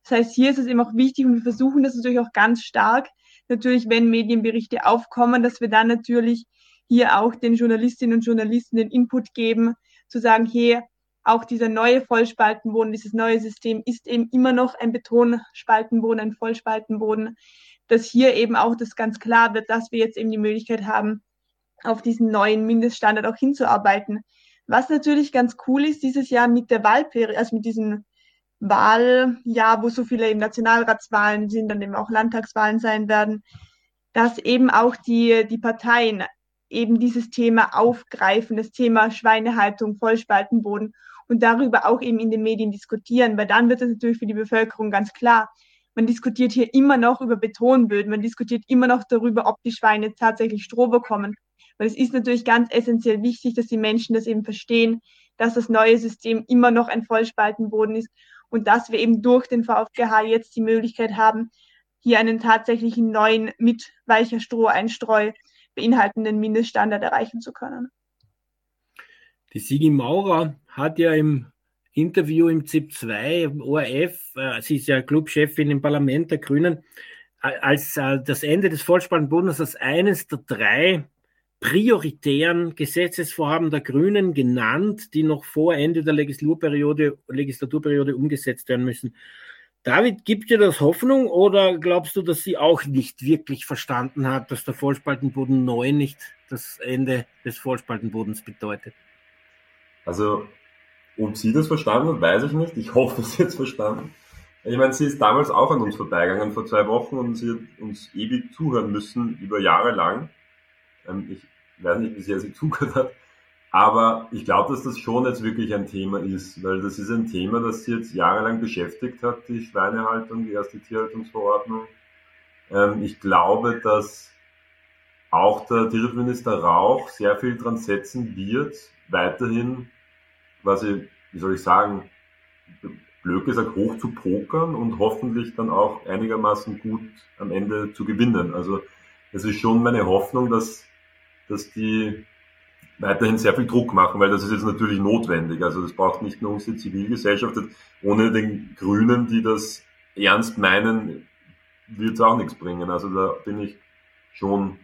Das heißt, hier ist es eben auch wichtig und wir versuchen das natürlich auch ganz stark, natürlich, wenn Medienberichte aufkommen, dass wir dann natürlich hier auch den Journalistinnen und Journalisten den Input geben, zu sagen, hey, auch dieser neue Vollspaltenboden, dieses neue System ist eben immer noch ein Betonspaltenboden, ein Vollspaltenboden, dass hier eben auch das ganz klar wird, dass wir jetzt eben die Möglichkeit haben, auf diesen neuen Mindeststandard auch hinzuarbeiten. Was natürlich ganz cool ist dieses Jahr mit der Wahlperiode, also mit diesem Wahljahr, wo so viele eben Nationalratswahlen sind, dann eben auch Landtagswahlen sein werden, dass eben auch die, die Parteien eben dieses Thema aufgreifen, das Thema Schweinehaltung, Vollspaltenboden und darüber auch eben in den Medien diskutieren, weil dann wird es natürlich für die Bevölkerung ganz klar. Man diskutiert hier immer noch über Betonböden, man diskutiert immer noch darüber, ob die Schweine tatsächlich Stroh bekommen. Weil es ist natürlich ganz essentiell wichtig, dass die Menschen das eben verstehen, dass das neue System immer noch ein Vollspaltenboden ist und dass wir eben durch den VfGH jetzt die Möglichkeit haben, hier einen tatsächlichen neuen mit weicher Stroheinstreu beinhaltenden Mindeststandard erreichen zu können. Die Sigi Maurer hat ja im Interview im ZIP 2 ORF, äh, sie ist ja Clubchefin im Parlament der Grünen, als äh, das Ende des Vollspannbundes als eines der drei prioritären Gesetzesvorhaben der Grünen genannt, die noch vor Ende der Legislaturperiode, Legislaturperiode umgesetzt werden müssen. David, gibt dir das Hoffnung oder glaubst du, dass sie auch nicht wirklich verstanden hat, dass der Vollspaltenboden neu nicht das Ende des Vollspaltenbodens bedeutet? Also, ob sie das verstanden hat, weiß ich nicht. Ich hoffe, sie hat es verstanden. Ich meine, sie ist damals auch an uns vorbeigegangen vor zwei Wochen und sie hat uns ewig zuhören müssen, über Jahre lang. Ähm, ich weiß nicht, wie sehr sie (laughs) zugehört hat. Aber ich glaube, dass das schon jetzt wirklich ein Thema ist, weil das ist ein Thema, das sie jetzt jahrelang beschäftigt hat, die Schweinehaltung, die erste Tierhaltungsverordnung. Ähm, ich glaube, dass auch der Tierschutzminister Rauch sehr viel dran setzen wird, weiterhin quasi, wie soll ich sagen, blöd gesagt, hoch zu pokern und hoffentlich dann auch einigermaßen gut am Ende zu gewinnen. Also es ist schon meine Hoffnung, dass, dass die weiterhin sehr viel Druck machen, weil das ist jetzt natürlich notwendig. Also das braucht nicht nur unsere Zivilgesellschaft. Ohne den Grünen, die das ernst meinen, wird es auch nichts bringen. Also da bin ich schon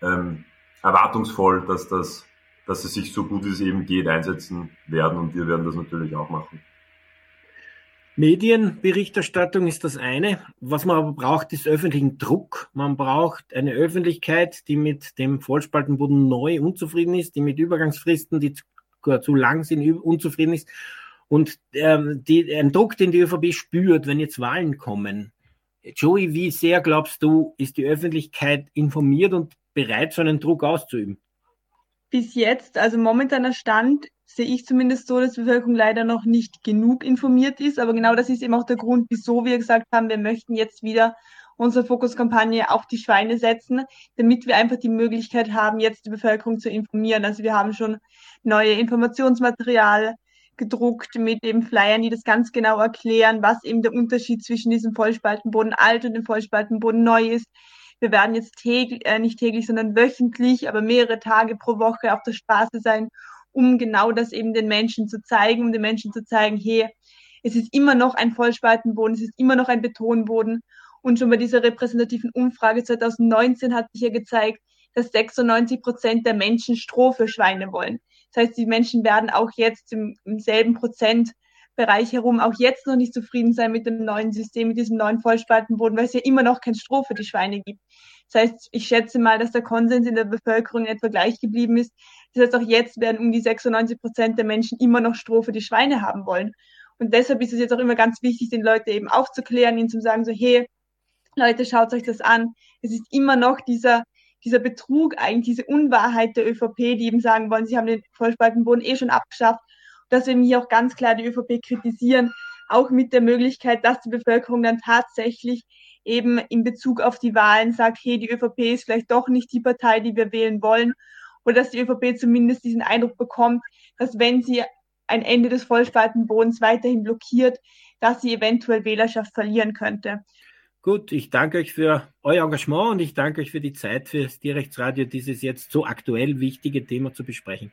ähm, erwartungsvoll, dass das, dass sie sich so gut wie es eben geht einsetzen werden und wir werden das natürlich auch machen. Medienberichterstattung ist das eine. Was man aber braucht, ist öffentlichen Druck. Man braucht eine Öffentlichkeit, die mit dem Vollspaltenboden neu unzufrieden ist, die mit Übergangsfristen, die zu, zu lang sind, unzufrieden ist. Und ähm, die, ein Druck, den die ÖVP spürt, wenn jetzt Wahlen kommen. Joey, wie sehr glaubst du, ist die Öffentlichkeit informiert und bereit, so einen Druck auszuüben? Bis jetzt, also momentaner Stand, sehe ich zumindest so, dass die Bevölkerung leider noch nicht genug informiert ist. Aber genau das ist eben auch der Grund, wieso wir gesagt haben, wir möchten jetzt wieder unsere Fokuskampagne auf die Schweine setzen, damit wir einfach die Möglichkeit haben, jetzt die Bevölkerung zu informieren. Also wir haben schon neue Informationsmaterial gedruckt mit eben Flyern, die das ganz genau erklären, was eben der Unterschied zwischen diesem Vollspaltenboden alt und dem Vollspaltenboden neu ist. Wir werden jetzt täglich, äh, nicht täglich, sondern wöchentlich, aber mehrere Tage pro Woche auf der Straße sein, um genau das eben den Menschen zu zeigen, um den Menschen zu zeigen, hey, es ist immer noch ein Vollspaltenboden, es ist immer noch ein Betonboden. Und schon bei dieser repräsentativen Umfrage 2019 hat sich ja gezeigt, dass 96 Prozent der Menschen Stroh für Schweine wollen. Das heißt, die Menschen werden auch jetzt im, im selben Prozentbereich herum auch jetzt noch nicht zufrieden sein mit dem neuen System, mit diesem neuen Vollspaltenboden, weil es ja immer noch kein Stroh für die Schweine gibt. Das heißt, ich schätze mal, dass der Konsens in der Bevölkerung etwa gleich geblieben ist. Das heißt, auch jetzt werden um die 96 Prozent der Menschen immer noch Stroh für die Schweine haben wollen. Und deshalb ist es jetzt auch immer ganz wichtig, den Leuten eben aufzuklären, ihnen zu sagen, so, hey, Leute, schaut euch das an. Es ist immer noch dieser, dieser Betrug, eigentlich diese Unwahrheit der ÖVP, die eben sagen wollen, sie haben den Vollspaltenboden eh schon abgeschafft. Dass wir hier auch ganz klar die ÖVP kritisieren, auch mit der Möglichkeit, dass die Bevölkerung dann tatsächlich eben in Bezug auf die Wahlen sagt, hey, die ÖVP ist vielleicht doch nicht die Partei, die wir wählen wollen. Oder dass die ÖVP zumindest diesen Eindruck bekommt, dass wenn sie ein Ende des Vollspaltenbodens weiterhin blockiert, dass sie eventuell Wählerschaft verlieren könnte. Gut, ich danke euch für euer Engagement und ich danke euch für die Zeit für das Tierrechtsradio, dieses jetzt so aktuell wichtige Thema zu besprechen.